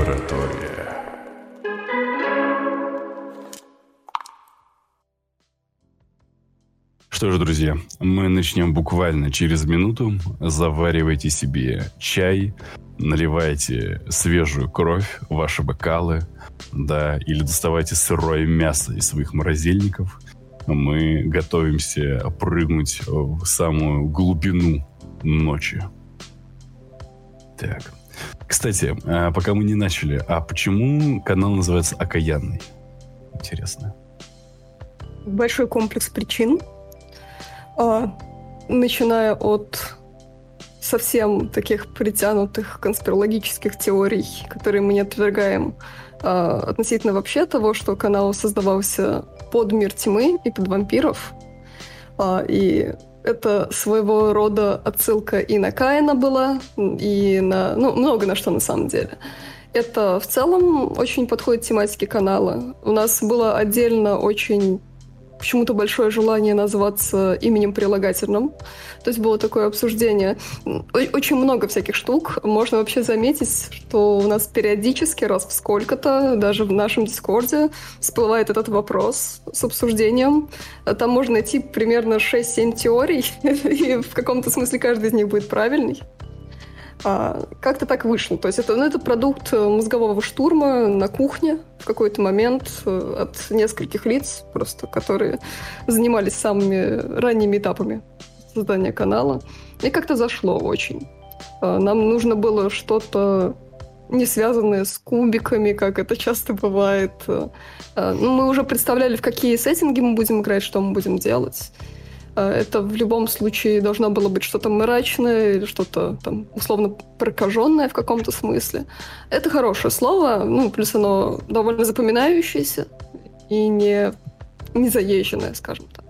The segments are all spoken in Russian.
Лаборатория. Что ж, друзья, мы начнем буквально через минуту. Заваривайте себе чай, наливайте свежую кровь в ваши бокалы, да, или доставайте сырое мясо из своих морозильников. Мы готовимся прыгнуть в самую глубину ночи. Так. Кстати, а, пока мы не начали, а почему канал называется «Окаянный»? Интересно. Большой комплекс причин. А, начиная от совсем таких притянутых конспирологических теорий, которые мы не отвергаем, а, относительно вообще того, что канал создавался под мир тьмы и под вампиров. И это своего рода отсылка и на Каина была, и на... Ну, много на что на самом деле. Это в целом очень подходит тематике канала. У нас было отдельно очень почему-то большое желание назваться именем прилагательным. То есть было такое обсуждение. Очень много всяких штук. Можно вообще заметить, что у нас периодически, раз в сколько-то, даже в нашем Дискорде, всплывает этот вопрос с обсуждением. Там можно найти примерно 6-7 теорий, и в каком-то смысле каждый из них будет правильный. А, как-то так вышло. То есть это, ну, это продукт э, мозгового штурма на кухне в какой-то момент э, от нескольких лиц, просто которые занимались самыми ранними этапами создания канала. И как-то зашло очень. А, нам нужно было что-то не связанное с кубиками, как это часто бывает. А, ну, мы уже представляли, в какие сеттинги мы будем играть, что мы будем делать. А, это в любом случае должно было быть что-то мрачное или что-то там условно прокаженное в каком-то смысле. Это хорошее слово, ну, плюс оно довольно запоминающееся и не, не заезженное, скажем так.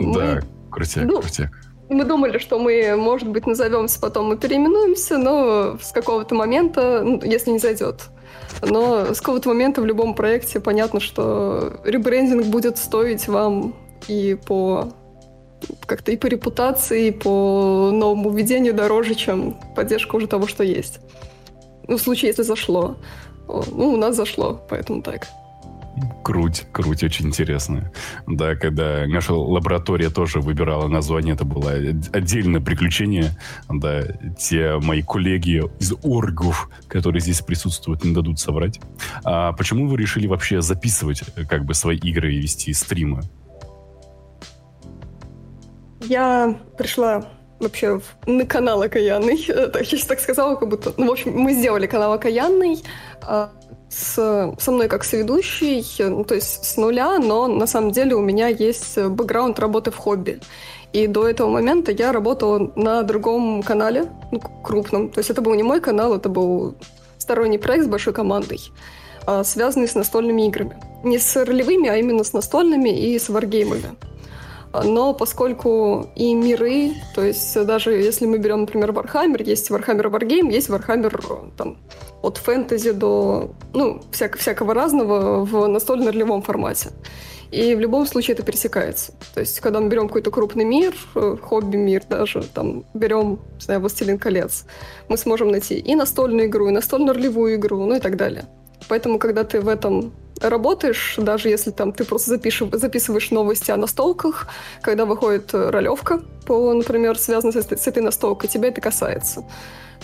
Мы, да, крутяк, ну, крутяк. Мы думали, что мы, может быть, назовемся, потом мы переименуемся, но с какого-то момента, ну, если не зайдет. Но с какого-то момента в любом проекте понятно, что ребрендинг будет стоить вам и по как-то и по репутации, и по новому введению дороже, чем поддержка уже того, что есть. Ну, в случае, если зашло. Ну, у нас зашло, поэтому так. Круть, круть, очень интересно. Да, когда наша лаборатория тоже выбирала название, это было отдельное приключение. Да, те мои коллеги из оргов, которые здесь присутствуют, не дадут соврать. А почему вы решили вообще записывать как бы свои игры и вести стримы? Я пришла вообще на канал Окаянный. Так, я сейчас так сказала, как будто... Ну, в общем, мы сделали канал Окаянный а, с, со мной как соведущей, ну, то есть с нуля, но на самом деле у меня есть бэкграунд работы в хобби. И до этого момента я работала на другом канале, ну, крупном. То есть это был не мой канал, это был сторонний проект с большой командой, а, связанный с настольными играми. Не с ролевыми, а именно с настольными и с варгеймами. Но поскольку и миры, то есть даже если мы берем, например, Warhammer, есть Warhammer Wargame, есть Warhammer там, от фэнтези до ну, всяко, всякого разного в настольно-ролевом формате. И в любом случае это пересекается. То есть, когда мы берем какой-то крупный мир, хобби-мир даже, там, берем, не знаю, «Властелин колец», мы сможем найти и настольную игру, и настольно-ролевую игру, ну и так далее. Поэтому, когда ты в этом работаешь, даже если там ты просто запишешь, записываешь новости о настолках, когда выходит ролевка, по, например, связанная с, с этой настолкой, тебя это касается.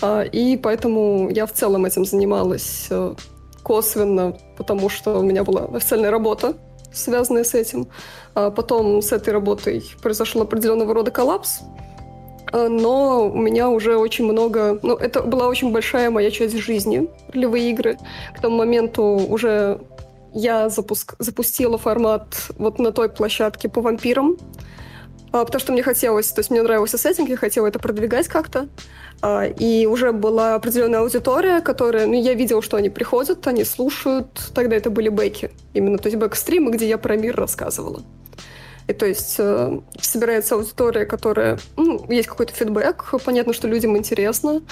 А, и поэтому я в целом этим занималась э, косвенно, потому что у меня была официальная работа, связанная с этим. А потом с этой работой произошел определенного рода коллапс, но у меня уже очень много... Ну, это была очень большая моя часть жизни, ролевые игры. К тому моменту уже я запуск... запустила формат вот на той площадке по вампирам, а, потому что мне хотелось, то есть мне нравился сеттинг, я хотела это продвигать как-то. А, и уже была определенная аудитория, которая, ну, я видела, что они приходят, они слушают. Тогда это были бэки. Именно, то есть бэк-стримы, где я про мир рассказывала. И то есть э, собирается аудитория, которая... Ну, есть какой-то фидбэк, понятно, что людям интересно.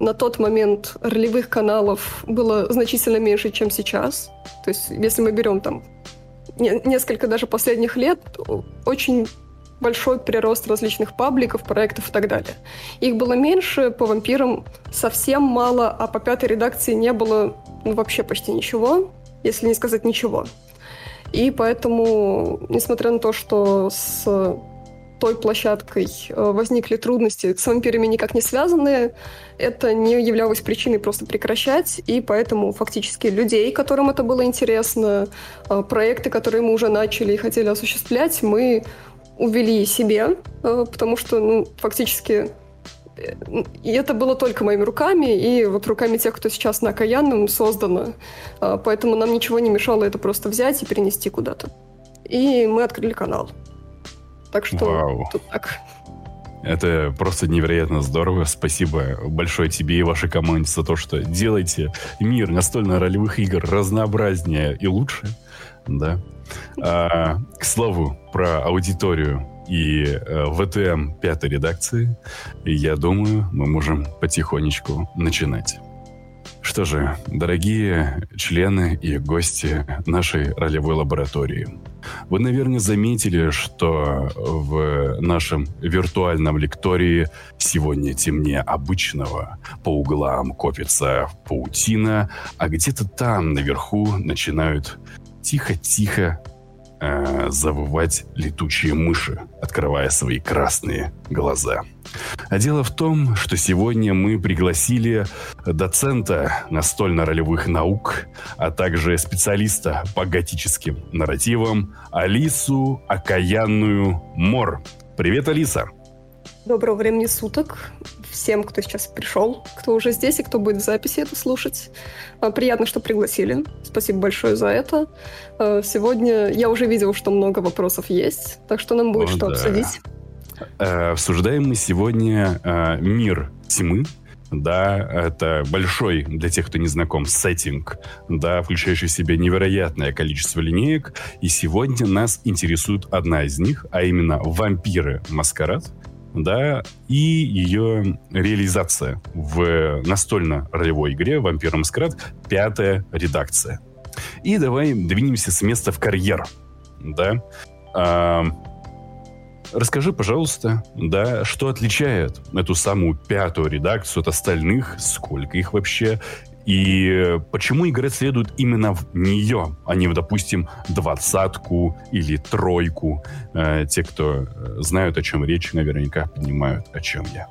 На тот момент ролевых каналов было значительно меньше, чем сейчас. То есть если мы берем там несколько даже последних лет, очень большой прирост различных пабликов, проектов и так далее. Их было меньше, по вампирам совсем мало, а по пятой редакции не было ну, вообще почти ничего, если не сказать ничего. И поэтому, несмотря на то, что с той площадкой э, возникли трудности, с вампирами никак не связанные, это не являлось причиной просто прекращать, и поэтому фактически людей, которым это было интересно, э, проекты, которые мы уже начали и хотели осуществлять, мы увели себе, э, потому что ну, фактически и это было только моими руками, и вот руками тех, кто сейчас на Окаянном создано. Поэтому нам ничего не мешало это просто взять и перенести куда-то. И мы открыли канал. Так что Вау. тут так. Это просто невероятно здорово. Спасибо большое тебе и вашей команде за то, что делаете мир настольно-ролевых игр разнообразнее и лучше. Да. А, к слову, про аудиторию и э, ВТМ пятой редакции, я думаю, мы можем потихонечку начинать. Что же, дорогие члены и гости нашей ролевой лаборатории, вы, наверное, заметили, что в нашем виртуальном лектории сегодня темнее обычного. По углам копится паутина, а где-то там наверху начинают тихо-тихо э, завывать летучие мыши, открывая свои красные глаза. А дело в том, что сегодня мы пригласили доцента настольно-ролевых наук, а также специалиста по готическим нарративам Алису Окаянную Мор. Привет, Алиса! Доброго времени суток всем, кто сейчас пришел, кто уже здесь и кто будет в записи это слушать. А, приятно, что пригласили. Спасибо большое за это. А, сегодня я уже видел, что много вопросов есть, так что нам будет О, что да. обсудить. Э, обсуждаем мы сегодня э, мир тьмы, да, это большой, для тех, кто не знаком, сеттинг, да, включающий в себя невероятное количество линеек, и сегодня нас интересует одна из них, а именно вампиры Маскарад, да, и ее реализация в настольно-ролевой игре «Вампир Маскарад» пятая редакция. И давай двинемся с места в карьер, да. А, расскажи, пожалуйста, да, что отличает эту самую пятую редакцию от остальных, сколько их вообще, и почему играть следует именно в нее, а не допустим, двадцатку или тройку. Э, те, кто э, знают, о чем речь, наверняка понимают, о чем я.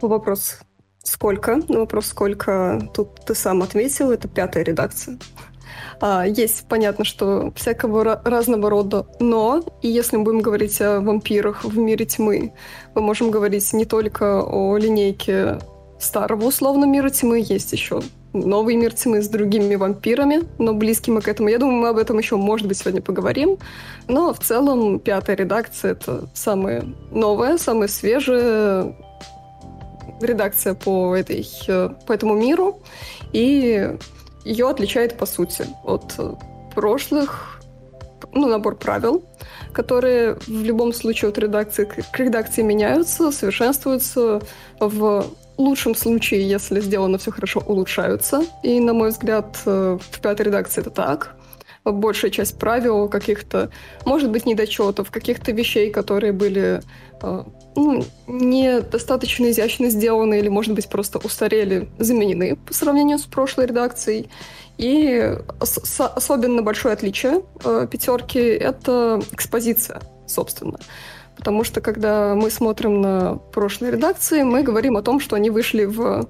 По вопросу сколько? Вопрос сколько тут ты сам ответил, это пятая редакция. А, есть, понятно, что всякого разного рода но, и если мы будем говорить о вампирах в мире тьмы, мы можем говорить не только о линейке старого условно мира тьмы, есть еще новый мир тьмы с другими вампирами, но близким к этому. Я думаю, мы об этом еще, может быть, сегодня поговорим. Но в целом пятая редакция — это самая новая, самая свежая редакция по, этой, по этому миру. И ее отличает, по сути, от прошлых, ну, набор правил, которые в любом случае от редакции к редакции меняются, совершенствуются в лучшем случае, если сделано все хорошо, улучшаются. И, на мой взгляд, э, в пятой редакции это так. Большая часть правил, каких-то, может быть, недочетов, каких-то вещей, которые были э, ну, недостаточно изящно сделаны или, может быть, просто устарели, заменены по сравнению с прошлой редакцией. И особенно большое отличие э, пятерки — это экспозиция, собственно. Потому что, когда мы смотрим на прошлые редакции, мы говорим о том, что они вышли в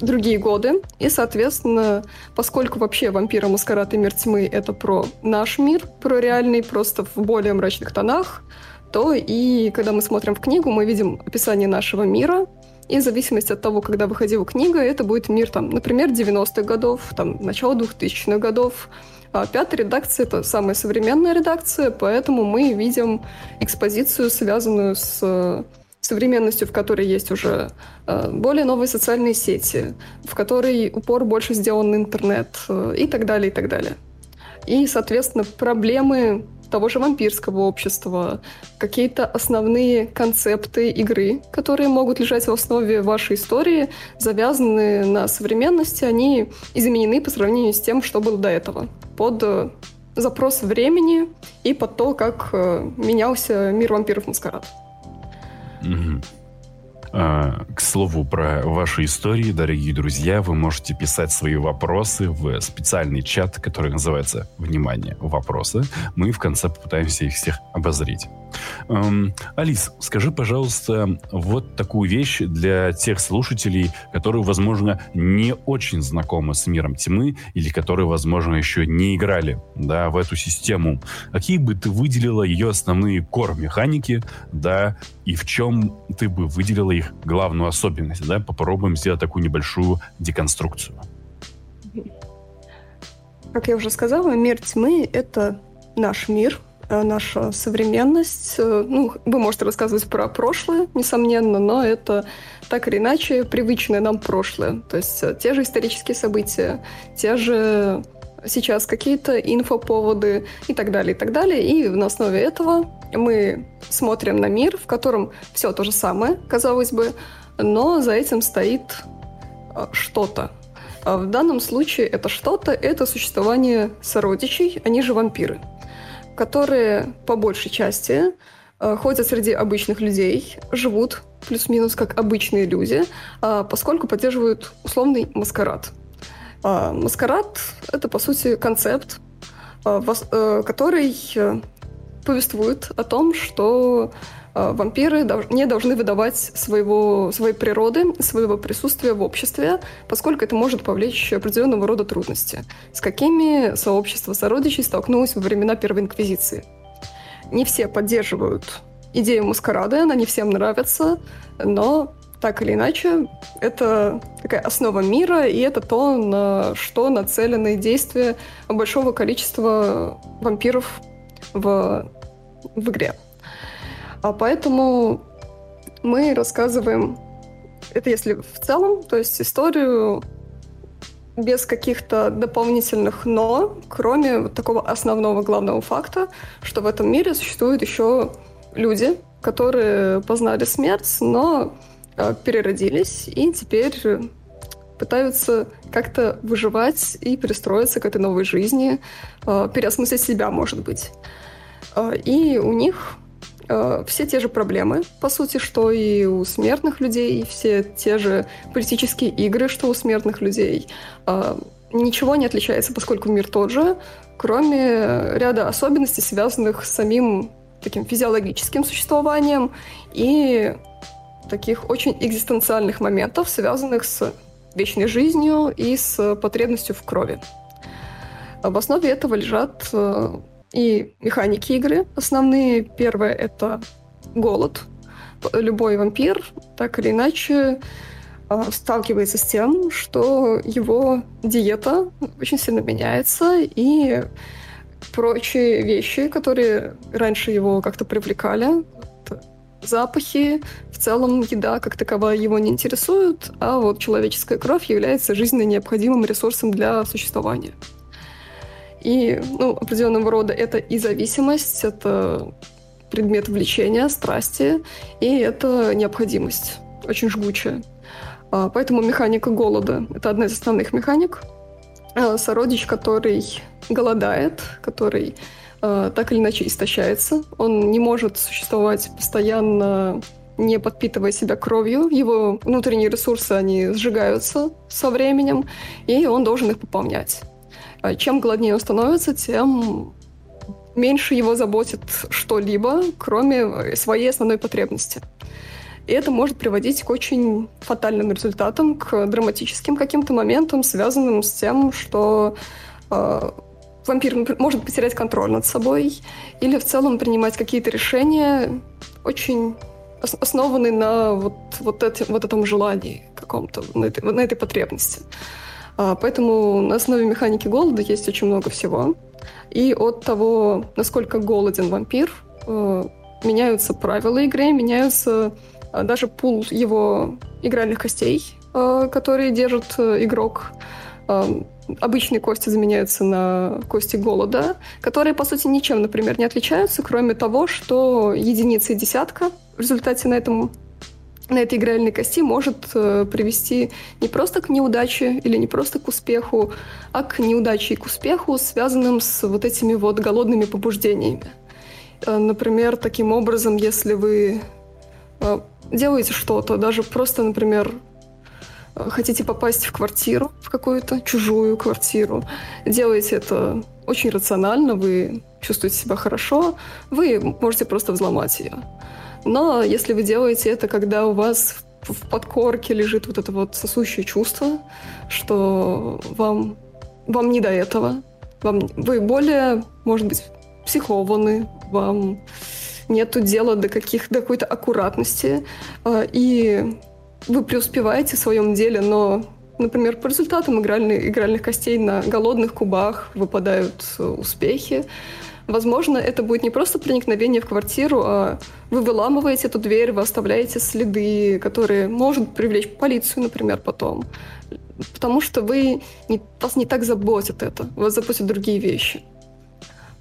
другие годы. И, соответственно, поскольку вообще «Вампиры. Маскарад и Мир тьмы» — это про наш мир, про реальный, просто в более мрачных тонах, то и когда мы смотрим в книгу, мы видим описание нашего мира, и в зависимости от того, когда выходила книга, это будет мир, там, например, 90-х годов, там, начало 2000-х годов, а пятая редакция — это самая современная редакция, поэтому мы видим экспозицию, связанную с э, современностью, в которой есть уже э, более новые социальные сети, в которой упор больше сделан на интернет э, и так далее, и так далее. И, соответственно, проблемы того же вампирского общества, какие-то основные концепты игры, которые могут лежать в основе вашей истории, завязаны на современности, они изменены по сравнению с тем, что было до этого, под запрос времени и под то, как э, менялся мир вампиров Маскарад. Угу. А, к слову про ваши истории, дорогие друзья, вы можете писать свои вопросы в специальный чат, который называется «Внимание! Вопросы». Мы в конце попытаемся их всех обозреть. Эм, Алис, скажи, пожалуйста, вот такую вещь для тех слушателей, которые, возможно, не очень знакомы с миром тьмы или которые, возможно, еще не играли да, в эту систему. Какие бы ты выделила ее основные кор-механики, да, и в чем ты бы выделила их главную особенность, да? Попробуем сделать такую небольшую деконструкцию. Как я уже сказала, мир тьмы — это наш мир, наша современность. Э, ну, вы можете рассказывать про прошлое, несомненно, но это так или иначе привычное нам прошлое. То есть э, те же исторические события, те же сейчас какие-то инфоповоды и так далее, и так далее. И на основе этого мы смотрим на мир, в котором все то же самое, казалось бы, но за этим стоит что-то. А в данном случае это что-то — это существование сородичей, они же вампиры, которые по большей части а, ходят среди обычных людей, живут плюс-минус как обычные люди, поскольку поддерживают условный маскарад — а, маскарад — это, по сути, концепт, а, э, который э, повествует о том, что а, вампиры не должны выдавать своего, своей природы, своего присутствия в обществе, поскольку это может повлечь определенного рода трудности, с какими сообщество сородичей столкнулось во времена Первой Инквизиции. Не все поддерживают идею маскарада, она не всем нравится, но так или иначе, это такая основа мира, и это то, на что нацелены действия большого количества вампиров в, в игре. А поэтому мы рассказываем это если в целом, то есть историю без каких-то дополнительных «но», кроме вот такого основного главного факта, что в этом мире существуют еще люди, которые познали смерть, но Э, переродились и теперь пытаются как-то выживать и перестроиться к этой новой жизни, э, переосмыслить себя, может быть. Э, и у них все те же проблемы, по сути, что и у смертных людей, все те же политические игры, что у смертных людей. Ничего не отличается, поскольку мир тот же, кроме ряда особенностей, связанных с самим таким физиологическим существованием и таких очень экзистенциальных моментов, связанных с вечной жизнью и с потребностью в крови. В основе этого лежат э, и механики игры. Основные первое — это голод. Любой вампир так или иначе э, сталкивается с тем, что его диета очень сильно меняется, и прочие вещи, которые раньше его как-то привлекали, запахи, в целом еда как таковая его не интересует, а вот человеческая кровь является жизненно необходимым ресурсом для существования. И ну, определенного рода это и зависимость, это предмет влечения, страсти, и это необходимость, очень жгучая. А, поэтому механика голода — это одна из основных механик. А, сородич, который голодает, который э, так или иначе истощается. Он не может существовать постоянно не подпитывая себя кровью, его внутренние ресурсы, они сжигаются со временем, и он должен их пополнять. А чем голоднее он становится, тем меньше его заботит что-либо, кроме своей основной потребности. И это может приводить к очень фатальным результатам, к драматическим каким-то моментам, связанным с тем, что э, вампир может потерять контроль над собой или в целом принимать какие-то решения очень основанные на вот, вот, эти, вот этом желании каком-то, на этой, на этой потребности. А, поэтому на основе механики голода есть очень много всего. И от того, насколько голоден вампир, э, меняются правила игры, меняются э, даже пул его игральных костей, э, которые держит игрок обычные кости заменяются на кости голода, которые, по сути, ничем, например, не отличаются, кроме того, что единица и десятка в результате на этом на этой игральной кости может э, привести не просто к неудаче или не просто к успеху, а к неудаче и к успеху, связанным с вот этими вот голодными побуждениями. Э, например, таким образом, если вы э, делаете что-то, даже просто, например, хотите попасть в квартиру, в какую-то чужую квартиру, делаете это очень рационально, вы чувствуете себя хорошо, вы можете просто взломать ее. Но если вы делаете это, когда у вас в подкорке лежит вот это вот сосущее чувство, что вам, вам не до этого, вам, вы более, может быть, психованы, вам нету дела до, каких, до какой-то аккуратности, а, и вы преуспеваете в своем деле, но, например, по результатам игральных, игральных костей на голодных кубах выпадают э, успехи, Возможно, это будет не просто проникновение в квартиру, а вы выламываете эту дверь, вы оставляете следы, которые может привлечь полицию, например, потом. Потому что вы не, вас не так заботит это, вас заботят другие вещи.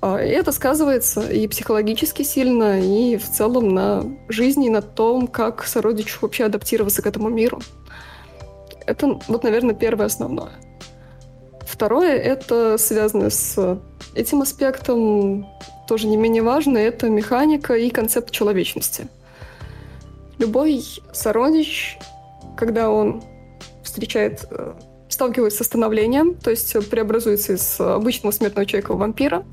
А, и это сказывается и психологически сильно, и в целом на жизни, и на том, как сородичу вообще адаптироваться к этому миру. Это, вот, наверное, первое основное. Второе — это связано с этим аспектом, тоже не менее важно, это механика и концепт человечности. Любой сородич, когда он встречает э, сталкивается с становлением, то есть преобразуется из обычного смертного человека в вампира.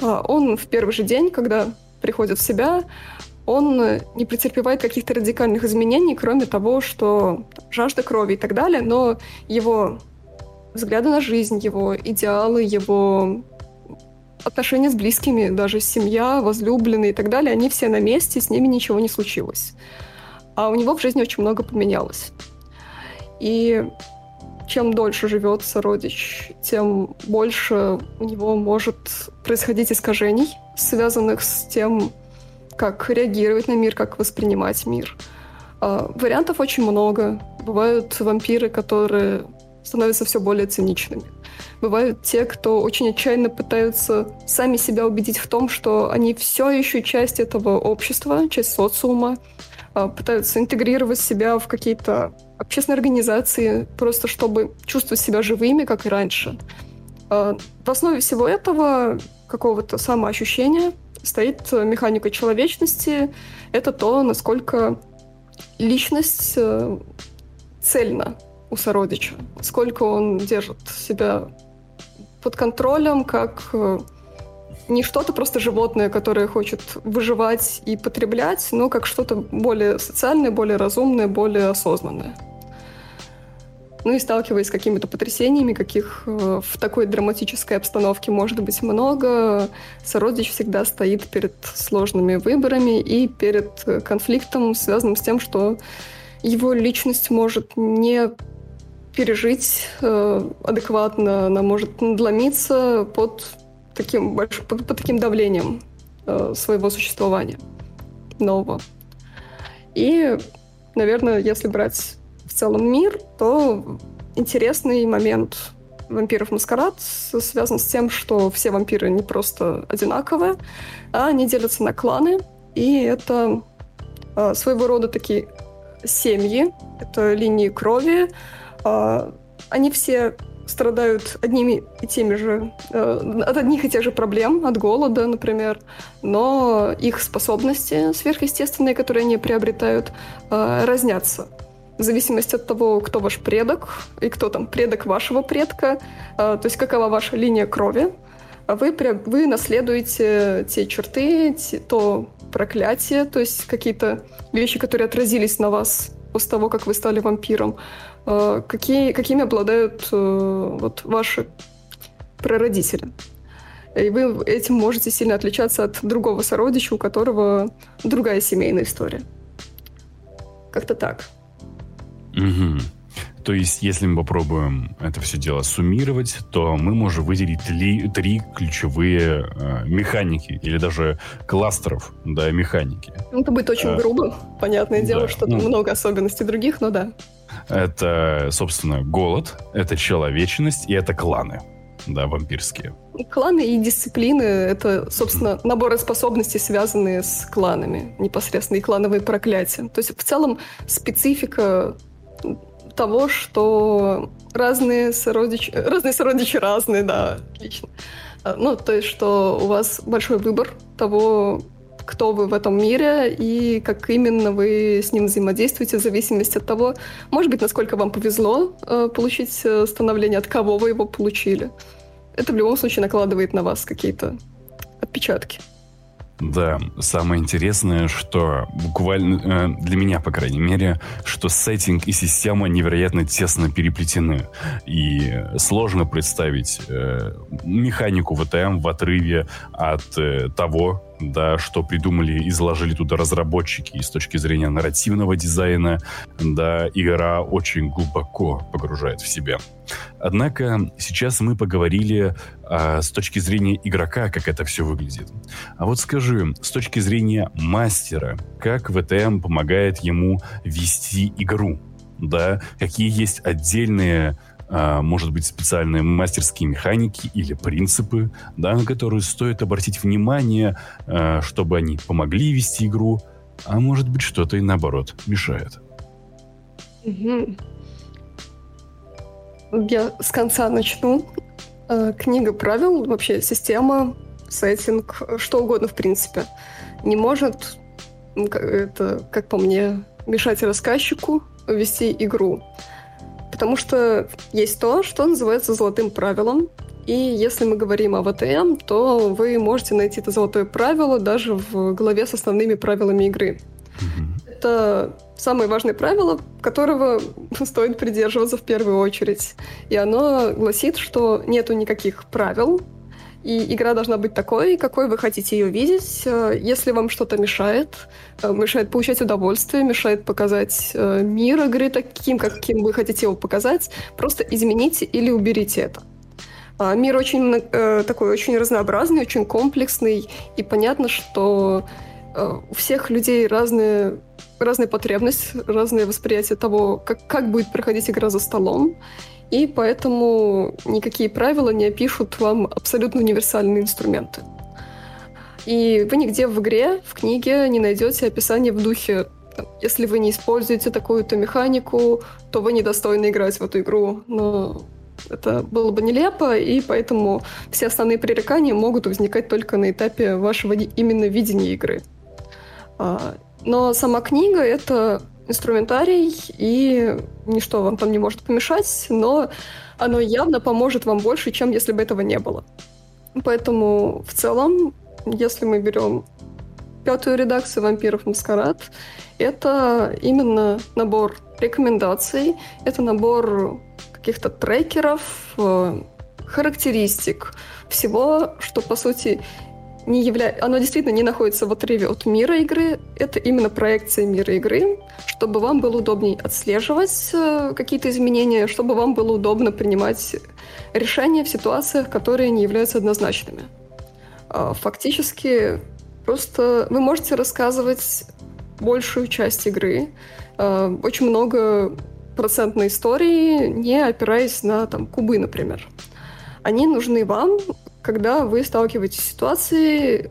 А, он в первый же день, когда приходит в себя, он не претерпевает каких-то радикальных изменений, кроме того, что жажда крови и так далее, но его взгляды на жизнь, его идеалы, его отношения с близкими, даже семья, возлюбленные и так далее, они все на месте, с ними ничего не случилось. А у него в жизни очень много поменялось. И чем дольше живет сородич, тем больше у него может происходить искажений, связанных с тем, как реагировать на мир, как воспринимать мир. А, вариантов очень много. Бывают вампиры, которые становятся все более циничными. Бывают те, кто очень отчаянно пытаются сами себя убедить в том, что они все еще часть этого общества, часть социума, а, пытаются интегрировать себя в какие-то общественные организации, просто чтобы чувствовать себя живыми, как и раньше. А, в основе всего этого какого-то самоощущения стоит механика человечности. Это то, насколько личность э, цельна у сородича, сколько он держит себя под контролем, как э, не что-то просто животное, которое хочет выживать и потреблять, но как что-то более социальное, более разумное, более осознанное. Ну и сталкиваясь с какими-то потрясениями, каких э, в такой драматической обстановке может быть много, сородич всегда стоит перед сложными выборами и перед конфликтом, связанным с тем, что его личность может не пережить э, адекватно, она может надломиться под таким, больш... под, под таким давлением э, своего существования нового. И, наверное, если брать в целом мир, то интересный момент вампиров маскарад связан с тем, что все вампиры не просто одинаковые, а они делятся на кланы, и это э, своего рода такие семьи, это линии крови, э, они все страдают одними и теми же, э, от одних и тех же проблем, от голода, например, но их способности сверхъестественные, которые они приобретают, э, разнятся. В зависимости от того, кто ваш предок и кто там предок вашего предка, э, то есть какова ваша линия крови, вы, вы наследуете те черты, те, то проклятие, то есть какие-то вещи, которые отразились на вас после того, как вы стали вампиром. Э, какие, какими обладают э, вот ваши прародители. И вы этим можете сильно отличаться от другого сородича, у которого другая семейная история. Как-то так. Угу. То есть, если мы попробуем это все дело суммировать, то мы можем выделить ли, три ключевые э, механики или даже кластеров да, механики. Ну, это будет очень э, грубо, понятное дело, да, что ну, много особенностей других, но да. Это, собственно, голод, это человечность и это кланы. да, вампирские. Кланы и дисциплины — это, собственно, наборы способностей, связанные с кланами непосредственно, и клановые проклятия. То есть в целом специфика того, что разные сородичи... Разные сородичи разные, да, отлично. Ну, то есть, что у вас большой выбор того, кто вы в этом мире и как именно вы с ним взаимодействуете в зависимости от того, может быть, насколько вам повезло э, получить э, становление, от кого вы его получили. Это в любом случае накладывает на вас какие-то отпечатки. Да, самое интересное, что буквально э, для меня, по крайней мере, что сеттинг и система невероятно тесно переплетены. И сложно представить э, механику ВТМ в отрыве от э, того, да, что придумали и заложили туда разработчики. И с точки зрения нарративного дизайна, да, игра очень глубоко погружает в себя. Однако сейчас мы поговорили а, с точки зрения игрока, как это все выглядит. А вот скажи, с точки зрения мастера, как ВТМ помогает ему вести игру? Да, какие есть отдельные может быть, специальные мастерские механики или принципы, да, на которые стоит обратить внимание, а, чтобы они помогли вести игру, а может быть, что-то и наоборот мешает. Я с конца начну. А, книга правил, вообще система, сеттинг, что угодно в принципе, не может, это, как по мне, мешать рассказчику вести игру. Потому что есть то, что называется золотым правилом. И если мы говорим о ВТМ, то вы можете найти это золотое правило даже в главе с основными правилами игры. Mm-hmm. Это самое важное правило, которого стоит придерживаться в первую очередь. И оно гласит, что нету никаких правил, и игра должна быть такой, какой вы хотите ее видеть. Э, если вам что-то мешает, э, мешает получать удовольствие, мешает показать э, мир игры таким, каким вы хотите его показать, просто измените или уберите это. А, мир очень такой очень разнообразный, очень комплексный, и понятно, что у всех людей разные разная потребность, разное восприятие того, как, как будет проходить игра за столом и поэтому никакие правила не опишут вам абсолютно универсальные инструменты. И вы нигде в игре, в книге не найдете описание в духе если вы не используете такую-то механику, то вы недостойны играть в эту игру. Но это было бы нелепо, и поэтому все основные пререкания могут возникать только на этапе вашего именно видения игры. А, но сама книга — это инструментарий, и ничто вам там не может помешать, но оно явно поможет вам больше, чем если бы этого не было. Поэтому в целом, если мы берем пятую редакцию «Вампиров Маскарад», это именно набор рекомендаций, это набор каких-то трекеров, э, характеристик, всего, что, по сути, не явля... оно действительно не находится в отрыве от мира игры. Это именно проекция мира игры, чтобы вам было удобнее отслеживать э, какие-то изменения, чтобы вам было удобно принимать решения в ситуациях, которые не являются однозначными. А, фактически просто вы можете рассказывать большую часть игры, э, очень много процентной истории, не опираясь на там, кубы, например. Они нужны вам когда вы сталкиваетесь с ситуацией,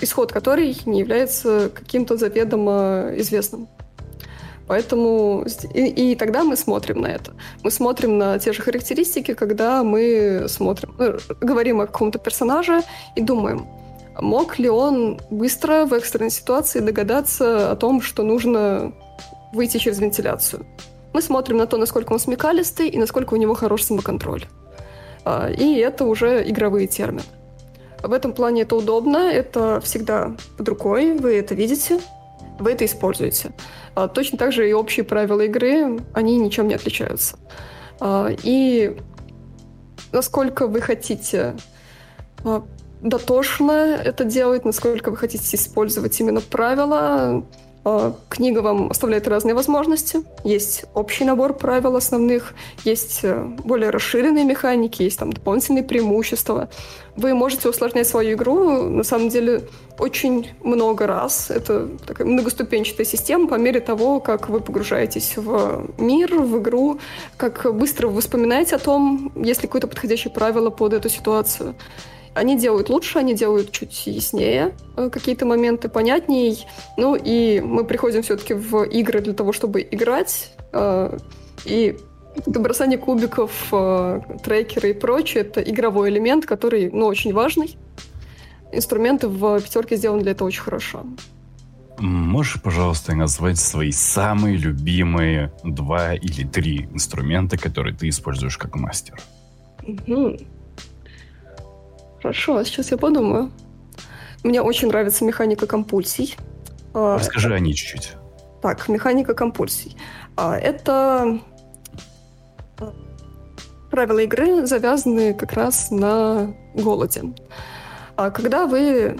исход которой не является каким-то заведомо известным. Поэтому и, и тогда мы смотрим на это. Мы смотрим на те же характеристики, когда мы смотрим, ну, говорим о каком-то персонаже и думаем, мог ли он быстро в экстренной ситуации догадаться о том, что нужно выйти через вентиляцию. Мы смотрим на то, насколько он смекалистый и насколько у него хороший самоконтроль. А, и это уже игровые термины. В этом плане это удобно, это всегда под рукой, вы это видите, вы это используете. А, точно так же и общие правила игры, они ничем не отличаются. А, и насколько вы хотите дотошно это делать, насколько вы хотите использовать именно правила, книга вам оставляет разные возможности. Есть общий набор правил основных, есть э, более расширенные механики, есть там дополнительные преимущества. Вы можете усложнять свою игру, на самом деле, очень много раз. Это такая многоступенчатая система по мере того, как вы погружаетесь в мир, в игру, как быстро вы вспоминаете о том, есть ли какое-то подходящее правило под эту ситуацию. Они делают лучше, они делают чуть яснее э, какие-то моменты, понятней. Ну и мы приходим все-таки в игры для того, чтобы играть. Э, и бросание кубиков, э, трекеры и прочее — это игровой элемент, который, ну, очень важный. Инструменты в пятерке сделаны для этого очень хорошо. Можешь, пожалуйста, назвать свои самые любимые два или три инструмента, которые ты используешь как мастер? Угу. Хорошо, сейчас я подумаю. Мне очень нравится механика компульсий. А, Расскажи о ней чуть-чуть. Так, механика компульсий. А, это а, правила игры завязаны как раз на голоде. Когда вы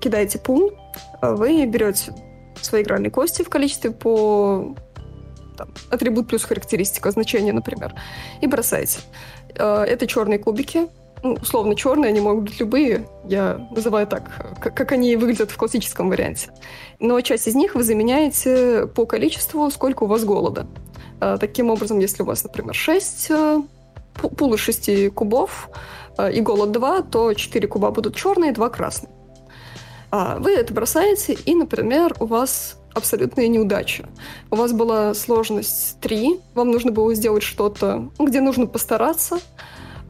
кидаете пул, вы берете свои игральные кости в количестве по там, атрибут плюс характеристика, значение, например, и бросаете. Это черные кубики, ну, условно черные, они могут быть любые, я называю так, как, как они выглядят в классическом варианте. Но часть из них вы заменяете по количеству, сколько у вас голода. А, таким образом, если у вас, например, 6, э, пул из 6 кубов э, и голод 2, то 4 куба будут черные, 2 красные. А вы это бросаете, и, например, у вас абсолютная неудача. У вас была сложность 3, вам нужно было сделать что-то, где нужно постараться –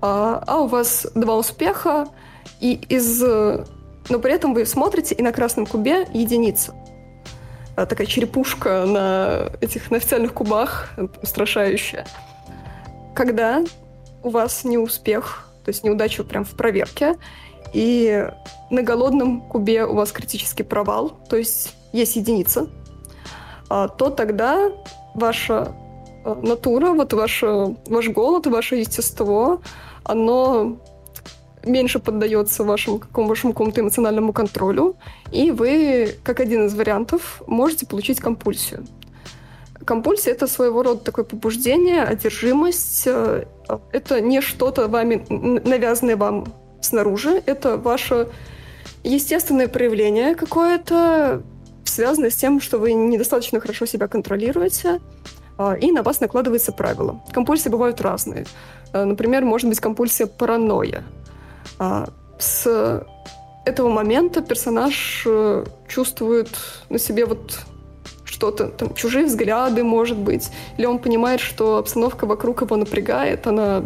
а, а у вас два успеха, и из... Но при этом вы смотрите, и на красном кубе единица. А, такая черепушка на этих на официальных кубах, устрашающая. Когда у вас не успех, то есть неудача прям в проверке, и на голодном кубе у вас критический провал, то есть есть единица, а, то тогда ваша э, натура, вот ваш, ваш голод, ваше естество, оно меньше поддается вашему, какому, вашему какому-то эмоциональному контролю, и вы, как один из вариантов, можете получить компульсию. Компульсия — это своего рода такое побуждение, одержимость. Э, это не что-то вами навязанное вам снаружи, это ваше естественное проявление какое-то, связанное с тем, что вы недостаточно хорошо себя контролируете, а, и на вас накладывается правило. Компульсии бывают разные. А, например, может быть компульсия паранойя. А, с этого момента персонаж э, чувствует на себе вот что-то, там, чужие взгляды, может быть, или он понимает, что обстановка вокруг его напрягает, она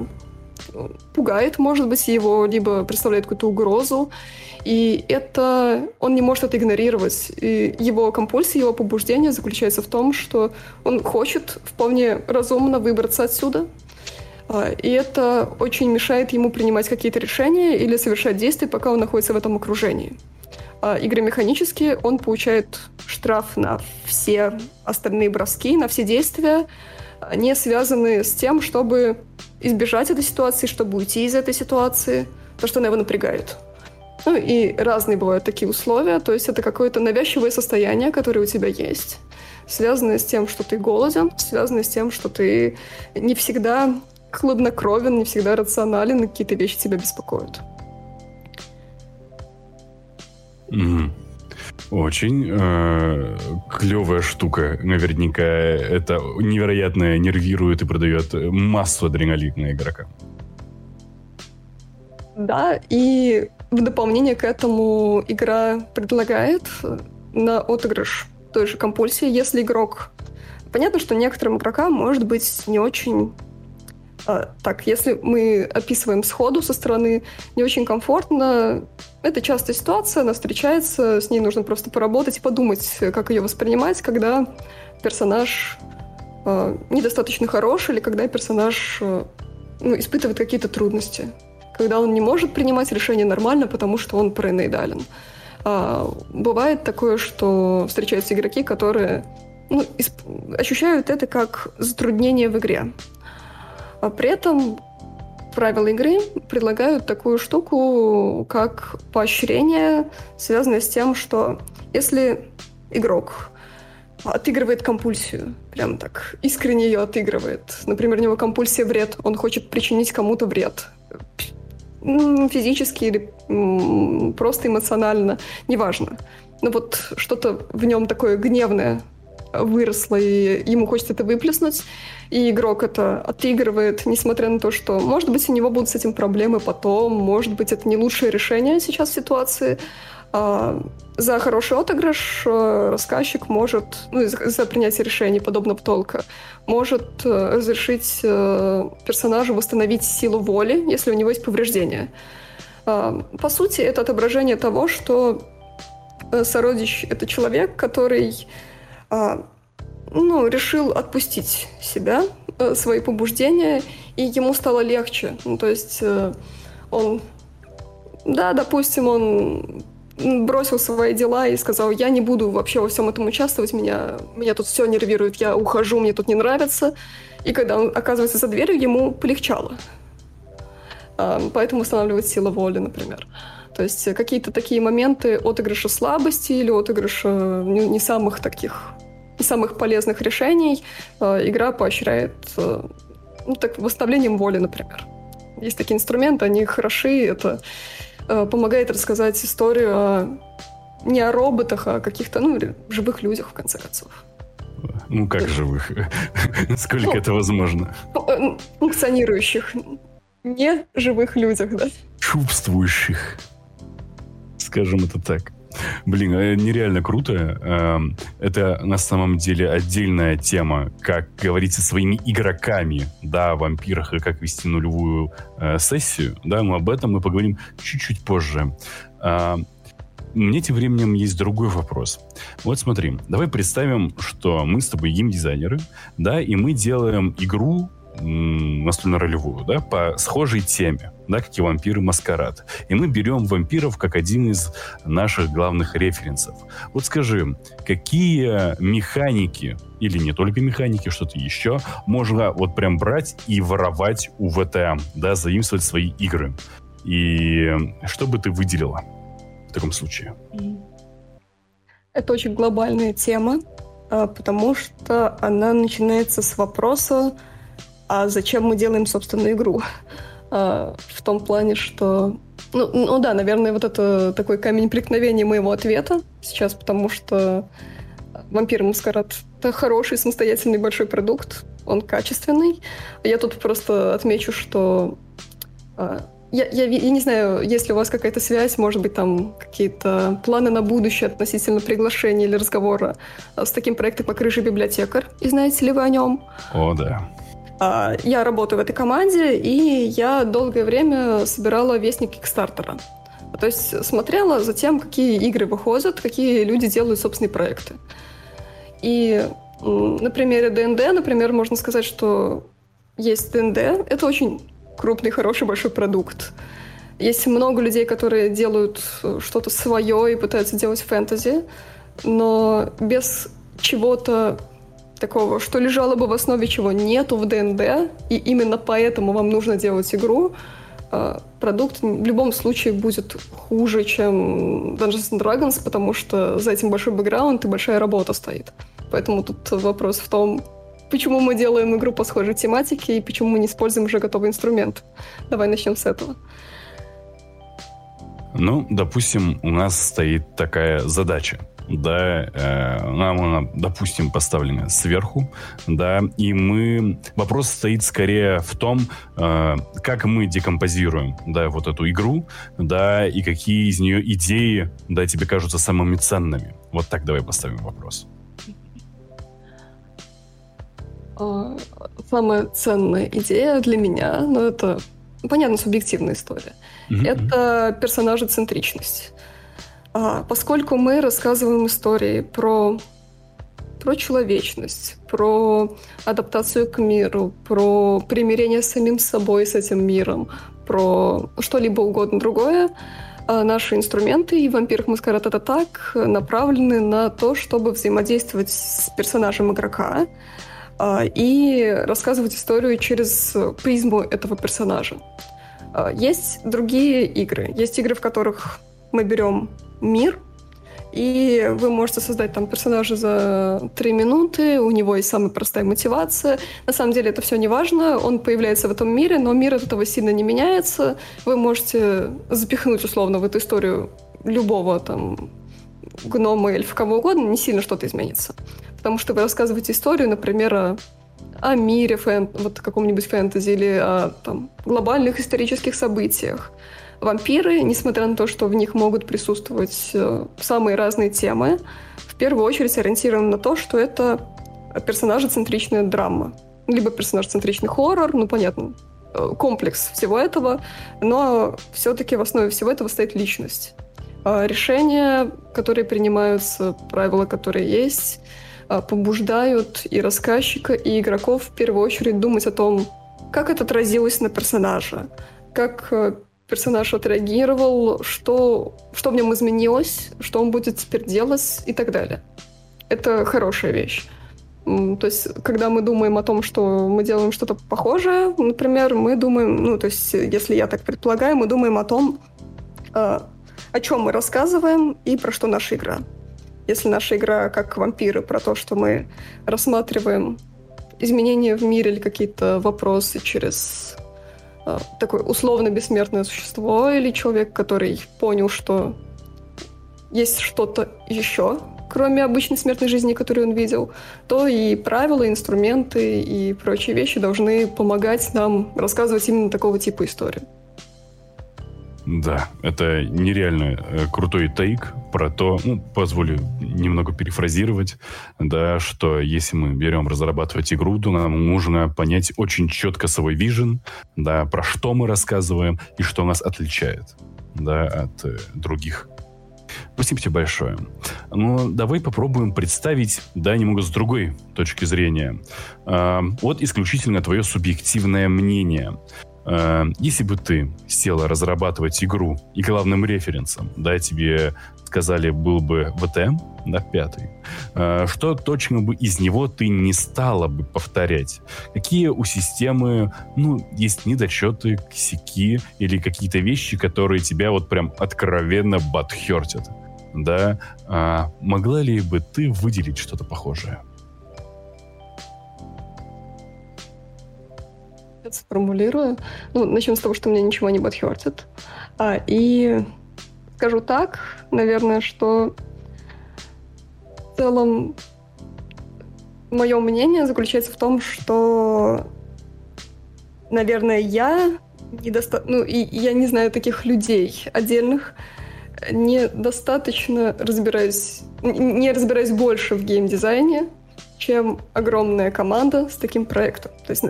э, пугает, может быть, его, либо представляет какую-то угрозу, и это он не может это игнорировать. И его компульсия, его побуждение заключается в том, что он хочет вполне разумно выбраться отсюда. А, и это очень мешает ему принимать какие-то решения или совершать действия, пока он находится в этом окружении. А, игры механические, он получает штраф на все остальные броски, на все действия, не связанные с тем, чтобы избежать этой ситуации, чтобы уйти из этой ситуации, то, что она его напрягает. Ну и разные бывают такие условия, то есть это какое-то навязчивое состояние, которое у тебя есть, связанное с тем, что ты голоден, связанное с тем, что ты не всегда хладнокровен, не всегда рационален, и какие-то вещи тебя беспокоят. Mm-hmm. Очень э, клевая штука. Наверняка это невероятно нервирует и продает массу адреналина игрока. Да, и в дополнение к этому игра предлагает на отыгрыш той же компульсии, если игрок... Понятно, что некоторым игрокам может быть не очень... А, так, если мы описываем сходу со стороны, не очень комфортно, это частая ситуация, она встречается, с ней нужно просто поработать и подумать, как ее воспринимать, когда персонаж э, недостаточно хорош или когда персонаж э, ну, испытывает какие-то трудности когда он не может принимать решения нормально, потому что он параноидален. А, бывает такое, что встречаются игроки, которые ну, ощущают это как затруднение в игре. А при этом правила игры предлагают такую штуку, как поощрение, связанное с тем, что если игрок отыгрывает компульсию. Прям так искренне ее отыгрывает. Например, у него компульсия вред. Он хочет причинить кому-то вред. Физически или просто эмоционально. Неважно. Но вот что-то в нем такое гневное выросло, и ему хочется это выплеснуть. И игрок это отыгрывает, несмотря на то, что, может быть, у него будут с этим проблемы потом, может быть, это не лучшее решение сейчас в ситуации, а, за хороший отыгрыш э, рассказчик может, ну, за принятие решений подобного толка, может э, разрешить э, персонажу восстановить силу воли, если у него есть повреждения. А, по сути, это отображение того, что сородич — это человек, который ну, решил отпустить себя, свои побуждения, и ему стало легче. Ну, то есть он, да, допустим, он бросил свои дела и сказал, я не буду вообще во всем этом участвовать, меня, меня тут все нервирует, я ухожу, мне тут не нравится. И когда он оказывается за дверью, ему полегчало. А, поэтому устанавливает сила воли, например. То есть какие-то такие моменты отыгрыша слабости или отыгрыша не, самых таких, самых полезных решений а, игра поощряет ну, так, восстановлением воли, например. Есть такие инструменты, они хороши, это Э, помогает рассказать историю о, не о роботах, а о каких-то, ну, живых людях, в конце концов. Ну, как живых? Сколько ну, это возможно? Э, функционирующих, не живых людях, да. Чувствующих. Скажем это так. Блин, э, нереально круто. Эм, это на самом деле отдельная тема, как говорить со своими игроками, да, о вампирах и как вести нулевую э, сессию, да, но об этом мы поговорим чуть-чуть позже. Эм, мне тем временем есть другой вопрос. Вот смотри, давай представим, что мы с тобой геймдизайнеры, да, и мы делаем игру настольно-ролевую, да, по схожей теме, да, как и вампиры Маскарад. И мы берем вампиров как один из наших главных референсов. Вот скажи, какие механики, или не только механики, что-то еще, можно вот прям брать и воровать у ВТМ, да, заимствовать свои игры? И что бы ты выделила в таком случае? Это очень глобальная тема, а, потому что она начинается с вопроса, а зачем мы делаем собственную игру? А, в том плане, что... Ну, ну да, наверное, вот это такой камень преткновения моего ответа сейчас, потому что «Вампир Маскарад» — это хороший самостоятельный большой продукт, он качественный. Я тут просто отмечу, что а, я, я, я не знаю, есть ли у вас какая-то связь, может быть, там какие-то планы на будущее относительно приглашения или разговора с таким проектом, как «Рыжий библиотекарь». И знаете ли вы о нем? О, да. А, я работаю в этой команде, и я долгое время собирала вестник Кикстартера. То есть смотрела за тем, какие игры выходят, какие люди делают собственные проекты. И на примере ДНД, например, можно сказать, что есть ДНД. Это очень крупный, хороший, большой продукт. Есть много людей, которые делают что-то свое и пытаются делать фэнтези, но без чего-то такого, что лежало бы в основе чего нету в ДНД, и именно поэтому вам нужно делать игру, а, продукт в любом случае будет хуже, чем Dungeons and Dragons, потому что за этим большой бэкграунд и большая работа стоит. Поэтому тут вопрос в том, почему мы делаем игру по схожей тематике и почему мы не используем уже готовый инструмент. Давай начнем с этого. Ну, допустим, у нас стоит такая задача да, э, нам она, допустим, поставлена сверху, да, и мы... Вопрос стоит скорее в том, э, как мы декомпозируем, да, вот эту игру, да, и какие из нее идеи, да, тебе кажутся самыми ценными. Вот так давай поставим вопрос. А, самая ценная идея для меня, ну, это, понятно, субъективная история, mm-hmm. это персонажа-центричность. А, поскольку мы рассказываем истории про, про человечность, про адаптацию к миру, про примирение с самим собой, с этим миром, про что-либо угодно другое, а наши инструменты и «Вампир Маскарад» — это так, направлены на то, чтобы взаимодействовать с персонажем игрока а, и рассказывать историю через призму этого персонажа. Есть другие игры. Есть игры, в которых мы берем мир и вы можете создать там персонажа за три минуты, у него есть самая простая мотивация. На самом деле это все не важно, он появляется в этом мире, но мир от этого сильно не меняется. Вы можете запихнуть условно в эту историю любого там гнома, эльфа, кого угодно, не сильно что-то изменится. Потому что вы рассказываете историю, например, о, о мире, фэн, вот каком-нибудь фэнтези или о там, глобальных исторических событиях. Вампиры, несмотря на то, что в них могут присутствовать э, самые разные темы, в первую очередь ориентированы на то, что это персонажа-центричная драма. Либо персонаж-центричный хоррор, ну, понятно, э, комплекс всего этого, но все-таки в основе всего этого стоит личность. А решения, которые принимаются, правила, которые есть, а, побуждают и рассказчика, и игроков в первую очередь думать о том, как это отразилось на персонажа, как э, персонаж отреагировал, что, что в нем изменилось, что он будет теперь делать и так далее. Это хорошая вещь. То есть, когда мы думаем о том, что мы делаем что-то похожее, например, мы думаем, ну, то есть, если я так предполагаю, мы думаем о том, а, о чем мы рассказываем и про что наша игра. Если наша игра как вампиры, про то, что мы рассматриваем изменения в мире или какие-то вопросы через э, такое условно бессмертное существо или человек, который понял, что есть что-то еще, кроме обычной смертной жизни, которую он видел, то и правила, инструменты и прочие вещи должны помогать нам рассказывать именно такого типа истории. Да, это нереально э, крутой тейк про то, ну, позволю немного перефразировать, да, что если мы берем разрабатывать игру, то нам нужно понять очень четко свой вижен, да, про что мы рассказываем и что нас отличает, да, от э, других. Спасибо тебе большое. Ну, давай попробуем представить, да, немного с другой точки зрения. Э, вот исключительно твое субъективное мнение. Э, если бы ты села разрабатывать игру и главным референсом, да, тебе сказали, был бы ВТМ, да, пятый, э, что точно бы из него ты не стала бы повторять? Какие у системы, ну, есть недочеты, косяки или какие-то вещи, которые тебя вот прям откровенно батхертят? Да, а могла ли бы ты выделить что-то похожее? Сформулирую. Ну, начнем с того, что меня ничего не бадхертит. А, и скажу так, наверное, что в целом мое мнение заключается в том, что, наверное, я недоста... ну, и я не знаю таких людей отдельных, недостаточно разбираюсь, не разбираюсь больше в геймдизайне, чем огромная команда с таким проектом. То есть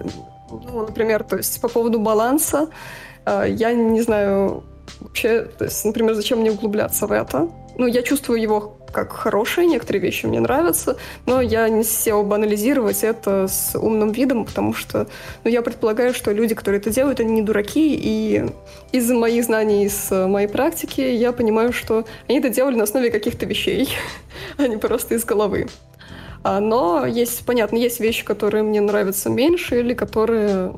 ну, например, то есть по поводу баланса, э, я не знаю вообще, то есть, например, зачем мне углубляться в это. Ну, я чувствую его как хорошие, некоторые вещи мне нравятся, но я не села бы анализировать это с умным видом, потому что ну, я предполагаю, что люди, которые это делают, они не дураки, и из моих знаний, из моей практики я понимаю, что они это делали на основе каких-то вещей, а не просто из головы. А, но есть, понятно, есть вещи, которые мне нравятся меньше или которые,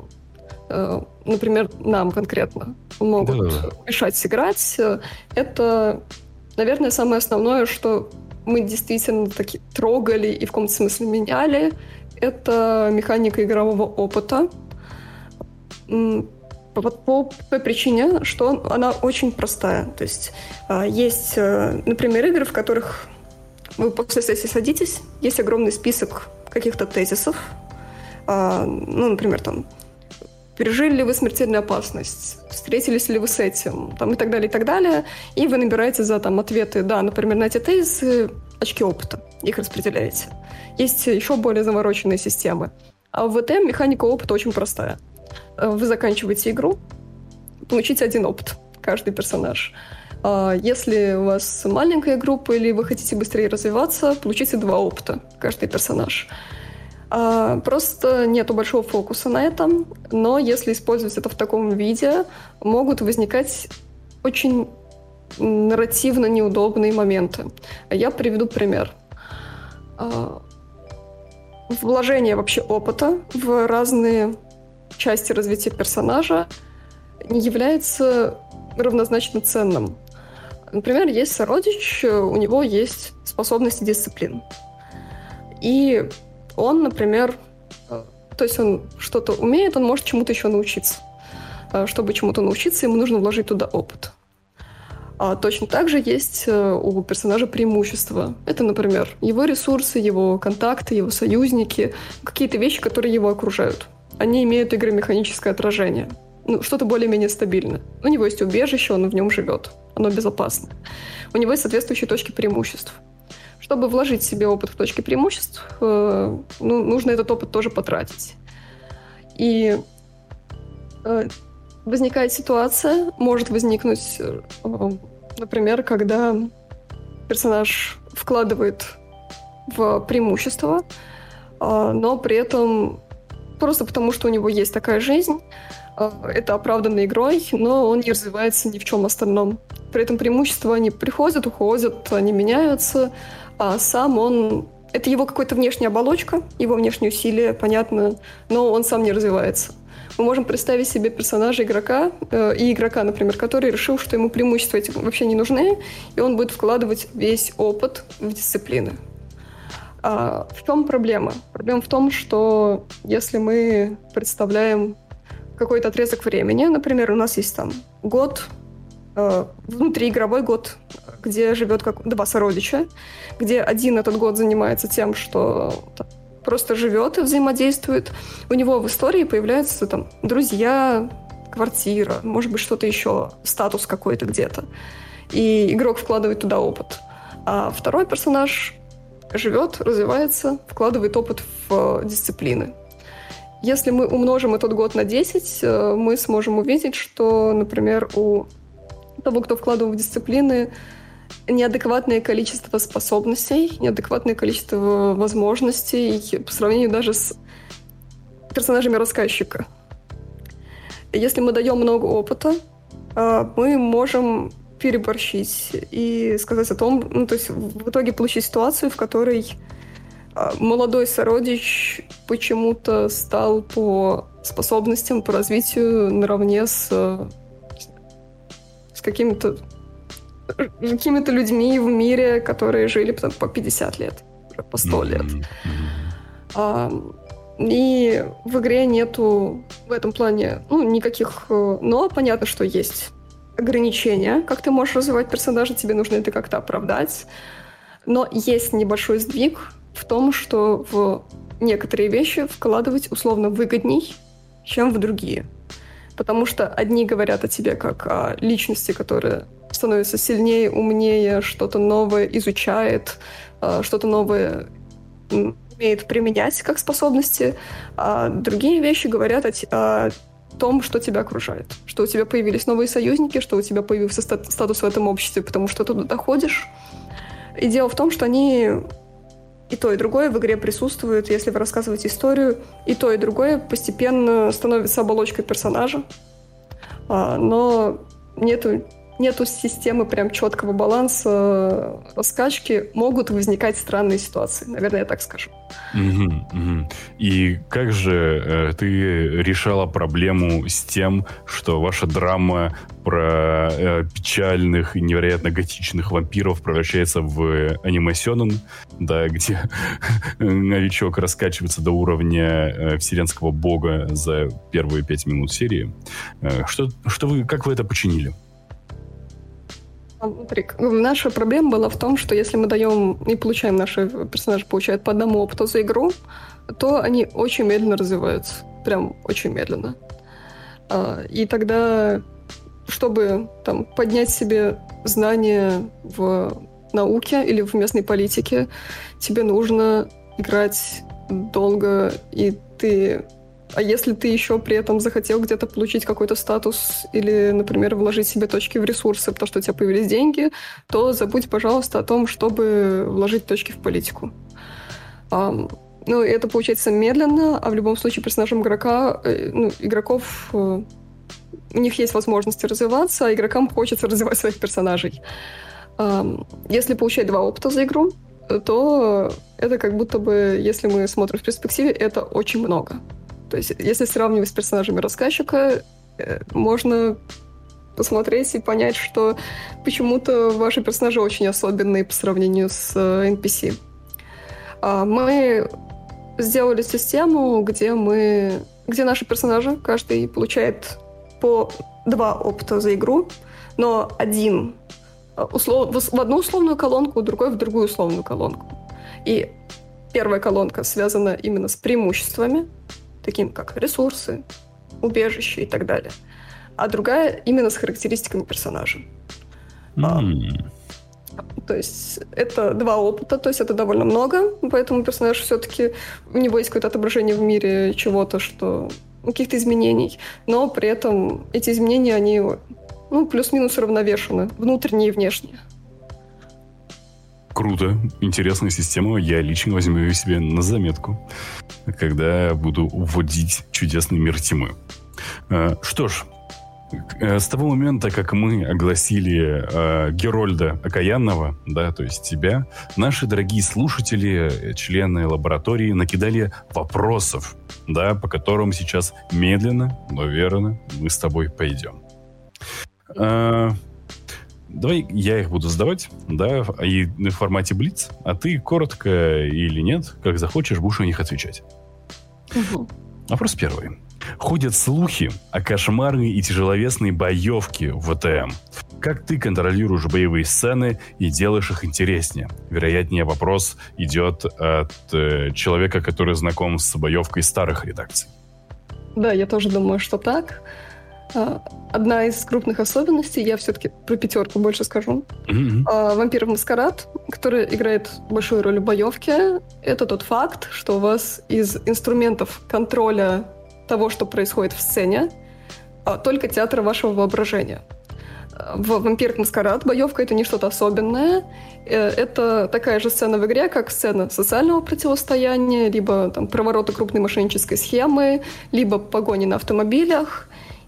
э, например, нам конкретно могут да. мешать сыграть. Это, наверное, самое основное, что мы действительно таки трогали и в каком-то смысле меняли. Это механика игрового опыта. По, по, по причине, что она очень простая. То есть а, есть, э, например, игры, в которых вы после сессии садитесь, есть огромный список каких-то тезисов. А, ну, например, там, пережили ли вы смертельную опасность, встретились ли вы с этим, там, и так далее, и так далее. И вы набираете за там, ответы, да, например, на эти тезисы очки опыта, их распределяете. Есть еще более замороченные системы. А в ВТМ механика опыта очень простая. Вы заканчиваете игру, получите один опыт, каждый персонаж. А, если у вас маленькая группа или вы хотите быстрее развиваться, получите два опыта, каждый персонаж. А, просто нету большого фокуса на этом, но если использовать это в таком виде, могут возникать очень нарративно неудобные моменты. Я приведу пример. А, вложение вообще опыта в разные части развития персонажа не является равнозначно ценным. Например, есть сородич, у него есть способности дисциплин. И он, например, э, то есть он что-то умеет, он может чему-то еще научиться. Э, чтобы чему-то научиться, ему нужно вложить туда опыт. А точно так же есть э, у персонажа преимущества. Это, например, его ресурсы, его контакты, его союзники, какие-то вещи, которые его окружают. Они имеют игромеханическое отражение. Ну, что-то более-менее стабильное. У него есть убежище, он в нем живет. Оно безопасно. У него есть соответствующие точки преимуществ. Чтобы вложить себе опыт в точки преимуществ, э, ну, нужно этот опыт тоже потратить. И э, возникает ситуация, может возникнуть, э, например, когда персонаж вкладывает в преимущество, но при этом просто потому, что у него есть такая жизнь, это оправданно игрой, но он не развивается ни в чем остальном. При этом преимущества они приходят, уходят, они меняются, а сам он... Это его какая-то внешняя оболочка, его внешние усилия, понятно, но он сам не развивается мы можем представить себе персонажа игрока э, и игрока, например, который решил, что ему преимущества эти вообще не нужны, и он будет вкладывать весь опыт в дисциплины. А в чем проблема? Проблема в том, что если мы представляем какой-то отрезок времени, например, у нас есть там год, э, внутриигровой год, где живет как два сородича, где один этот год занимается тем, что просто живет и взаимодействует. У него в истории появляются там друзья, квартира, может быть, что-то еще, статус какой-то где-то. И игрок вкладывает туда опыт. А второй персонаж живет, развивается, вкладывает опыт в дисциплины. Если мы умножим этот год на 10, э, мы сможем увидеть, что, например, у того, кто вкладывал в дисциплины, неадекватное количество способностей, неадекватное количество возможностей по сравнению даже с персонажами рассказчика. Если мы даем много опыта, а, мы можем переборщить и сказать о том, ну, то есть в итоге получить ситуацию, в которой молодой сородич почему-то стал по способностям, по развитию наравне с, с какими-то какими-то людьми в мире, которые жили там, по 50 лет, по 100 лет. А, и в игре нету в этом плане ну, никаких... Э, но понятно, что есть ограничения, как ты можешь развивать персонажа, тебе нужно это как-то оправдать. Но есть небольшой сдвиг в том, что в некоторые вещи вкладывать условно выгодней, чем в другие. Потому что одни говорят о тебе как о личности, которая становится сильнее, умнее, что-то новое изучает, э, что-то новое умеет применять как способности, а другие вещи говорят о, о том, что тебя окружает. Что у тебя появились новые союзники, что у тебя появился статус в этом обществе, потому что туда доходишь. И дело в том, что они и то, и другое в игре присутствуют, если вы рассказываете историю, и то, и другое постепенно становится оболочкой персонажа. А, но нету нету системы прям четкого баланса э, раскачки, могут возникать странные ситуации. Наверное, я так скажу. Угу, угу. И как же э, ты решала проблему с тем, что ваша драма про э, печальных и невероятно готичных вампиров превращается в анимасенен, да, где новичок раскачивается до уровня э, вселенского бога за первые пять минут серии. Э, что, что вы, как вы это починили? Наша проблема была в том, что если мы даем и получаем, наши персонажи получают по одному опыту за игру, то они очень медленно развиваются. Прям очень медленно. А, и тогда, чтобы там, поднять себе знания в науке или в местной политике, тебе нужно играть долго, и ты а если ты еще при этом захотел где-то получить какой-то статус или, например, вложить себе точки в ресурсы, потому что у тебя появились деньги, то забудь, пожалуйста, о том, чтобы вложить точки в политику. Ну, это получается медленно, а в любом случае персонажам игрока, э, ну, игроков э, у них есть возможности развиваться, а игрокам хочется развивать своих персонажей. Если получать два опыта за игру, то это как будто бы, если мы смотрим в перспективе, это очень много. То есть, если сравнивать с персонажами рассказчика, э, можно посмотреть и понять, что почему-то ваши персонажи очень особенные по сравнению с NPC. А, мы сделали систему, где мы, где наши персонажи, каждый получает по два опыта за игру, но один а, услов... в одну условную колонку, другой в другую условную колонку. И первая колонка связана именно с преимуществами, таким как ресурсы, убежище и так далее. А другая именно с характеристиками персонажа. Mm. То есть это два опыта, то есть это довольно много, поэтому персонаж все-таки, у него есть какое-то отображение в мире чего-то, что каких-то изменений, но при этом эти изменения, они ну, плюс-минус равновешены, внутренние и внешние. Круто, интересная система, я лично возьму ее себе на заметку, когда буду вводить чудесный мир тьмы. Э, что ж, Э, с того момента, как мы огласили э, Герольда Окаянного, да, то есть тебя, наши дорогие слушатели, члены лаборатории накидали вопросов, да, по которым сейчас медленно, но верно мы с тобой пойдем. Э, давай я их буду задавать, да, и в формате Блиц, а ты коротко или нет, как захочешь, будешь на них отвечать. Угу. Вопрос первый. Ходят слухи о кошмарной и тяжеловесной боевке в ВТМ. Как ты контролируешь боевые сцены и делаешь их интереснее? Вероятнее вопрос идет от э, человека, который знаком с боевкой старых редакций. Да, я тоже думаю, что так. А, одна из крупных особенностей, я все-таки про пятерку больше скажу. Mm-hmm. Вампир Маскарад, который играет большую роль в боевке, это тот факт, что у вас из инструментов контроля того, что происходит в сцене, а только театр вашего воображения. В «Вампир Маскарад» боевка — это не что-то особенное. Э, это такая же сцена в игре, как сцена социального противостояния, либо там, проворота крупной мошеннической схемы, либо погони на автомобилях.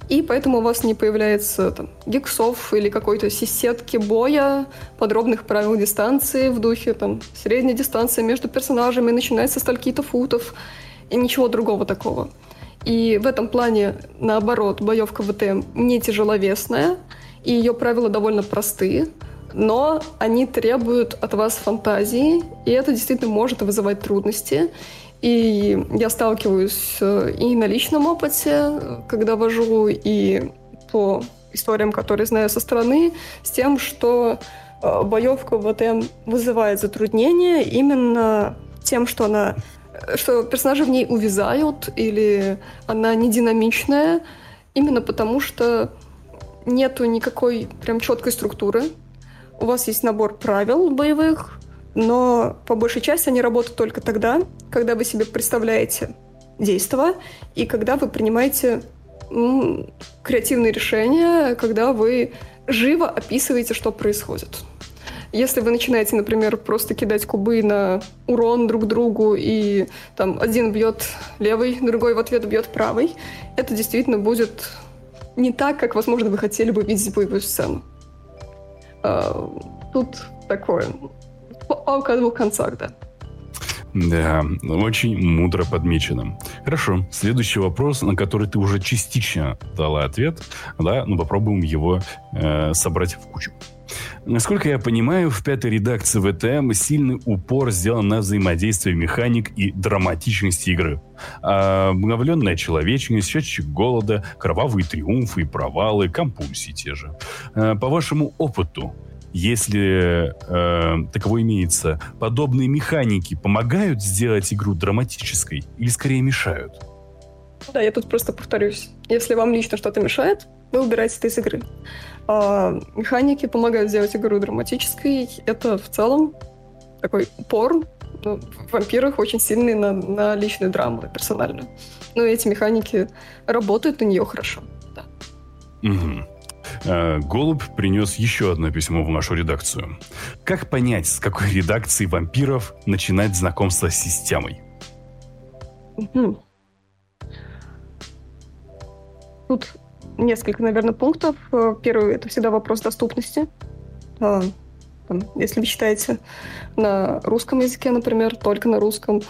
И поэтому у вас не появляется там, гиксов или какой-то сетки боя, подробных правил дистанции в духе там, средняя дистанция между персонажами начинается с стольки-то футов и ничего другого такого. И в этом плане, наоборот, боевка ВТМ не тяжеловесная, и ее правила довольно простые, но они требуют от вас фантазии, и это действительно может вызывать трудности. И я сталкиваюсь э, и на личном опыте, когда вожу, и по историям, которые знаю со стороны, с тем, что э, боевка ВТМ вызывает затруднения именно тем, что она что персонажи в ней увязают или она не динамичная, именно потому что нету никакой прям четкой структуры. У вас есть набор правил боевых, но по большей части они работают только тогда, когда вы себе представляете действия и когда вы принимаете м, креативные решения, когда вы живо описываете, что происходит. Если вы начинаете, например, просто кидать кубы на урон друг другу, и там один бьет левый, другой в ответ бьет правый, это действительно будет не так, как, возможно, вы хотели бы видеть боевую сцену. А, тут такое. Палка о двух концах, да. Да, очень мудро подмечено. Хорошо, следующий вопрос, на который ты уже частично дала ответ, да, но попробуем его э, собрать в кучу. Насколько я понимаю, в пятой редакции ВТМ сильный упор сделан на взаимодействие механик и драматичности игры. А обновленная человечность, счетчик голода, кровавые триумфы и провалы, компульсии те же. А, по вашему опыту, если э, таково имеется, подобные механики помогают сделать игру драматической или скорее мешают? Да, я тут просто повторюсь. Если вам лично что-то мешает, вы убираете это из игры. А механики помогают сделать игру драматической. Это в целом такой упор ну, в вампирах очень сильный на, на личную драму, на персональную. Но эти механики работают на нее хорошо. Да. Угу. Голубь принес еще одно письмо в нашу редакцию. Как понять, с какой редакции вампиров начинать знакомство с системой? Угу. Тут несколько, наверное, пунктов. Э, первый — это всегда вопрос доступности. А, если вы читаете на русском языке, например, только на русском,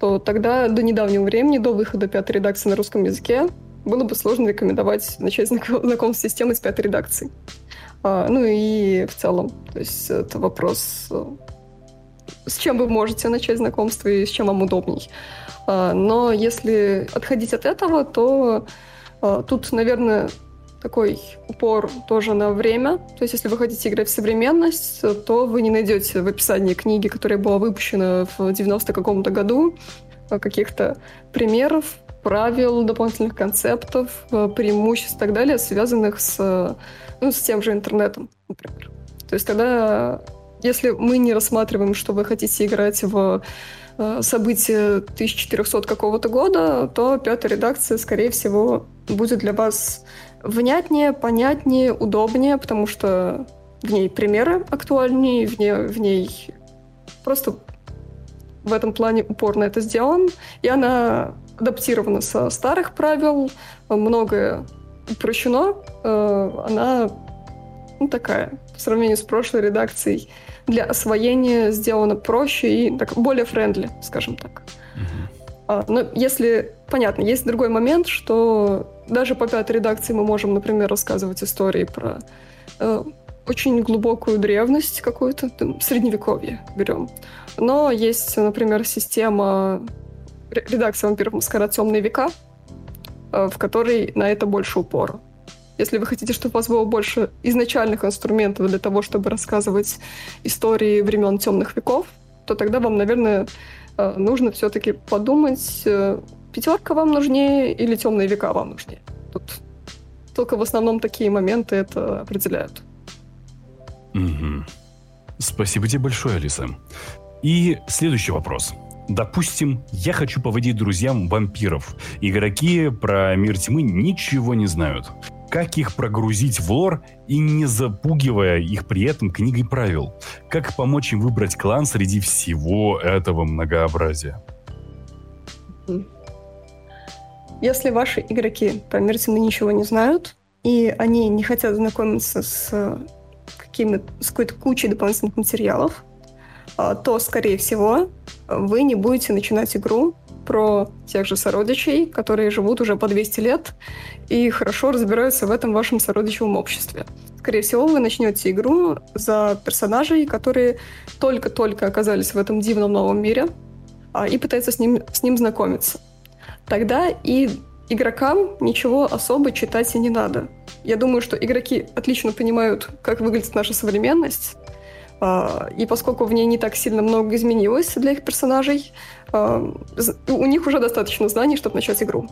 то тогда до недавнего времени, до выхода пятой редакции на русском языке, было бы сложно рекомендовать начать знакомство с системой с пятой редакции. А, ну и в целом, то есть это вопрос, э, с чем вы можете начать знакомство и с чем вам удобней. А, но если отходить от этого, то а, тут, наверное, такой упор тоже на время. То есть, если вы хотите играть в современность, то вы не найдете в описании книги, которая была выпущена в 90 каком-то году, каких-то примеров, правил, дополнительных концептов, преимуществ и так далее, связанных с, ну, с тем же интернетом, например. То есть тогда, если мы не рассматриваем, что вы хотите играть в э, события 1400 какого-то года, то пятая редакция, скорее всего, будет для вас внятнее, понятнее, удобнее, потому что в ней примеры актуальнее, в ней, в ней просто в этом плане упорно это сделан, и она адаптирована со старых правил, многое упрощено, э, она ну, такая, по сравнению с прошлой редакцией, для освоения сделана проще и так, более френдли, скажем так. А, но если, понятно, есть другой момент, что даже по пятой редакции мы можем, например, рассказывать истории про э, очень глубокую древность какую-то, там, средневековье берем. Но есть, например, система редакции «Вампиров Маскарад. Темные века», э, в которой на это больше упора. Если вы хотите, чтобы у вас было больше изначальных инструментов для того, чтобы рассказывать истории времен темных веков, то тогда вам, наверное, э, нужно все-таки подумать, э, пятерка вам нужнее или темные века вам нужнее. Тут только в основном такие моменты это определяют. Угу. Спасибо тебе большое, Алиса. И следующий вопрос. Допустим, я хочу поводить друзьям вампиров. Игроки про мир тьмы ничего не знают как их прогрузить в лор и не запугивая их при этом книгой правил. Как помочь им выбрать клан среди всего этого многообразия. Если ваши игроки про мир тьмы ничего не знают, и они не хотят знакомиться с, какими, с какой-то кучей дополнительных материалов, то, скорее всего, вы не будете начинать игру про тех же сородичей, которые живут уже по 200 лет и хорошо разбираются в этом вашем сородичевом обществе. Скорее всего, вы начнете игру за персонажей, которые только-только оказались в этом дивном новом мире а, и пытаются с ним, с ним знакомиться. Тогда и игрокам ничего особо читать и не надо. Я думаю, что игроки отлично понимают, как выглядит наша современность, и поскольку в ней не так сильно много изменилось для их персонажей, а, у них уже достаточно знаний, чтобы начать игру.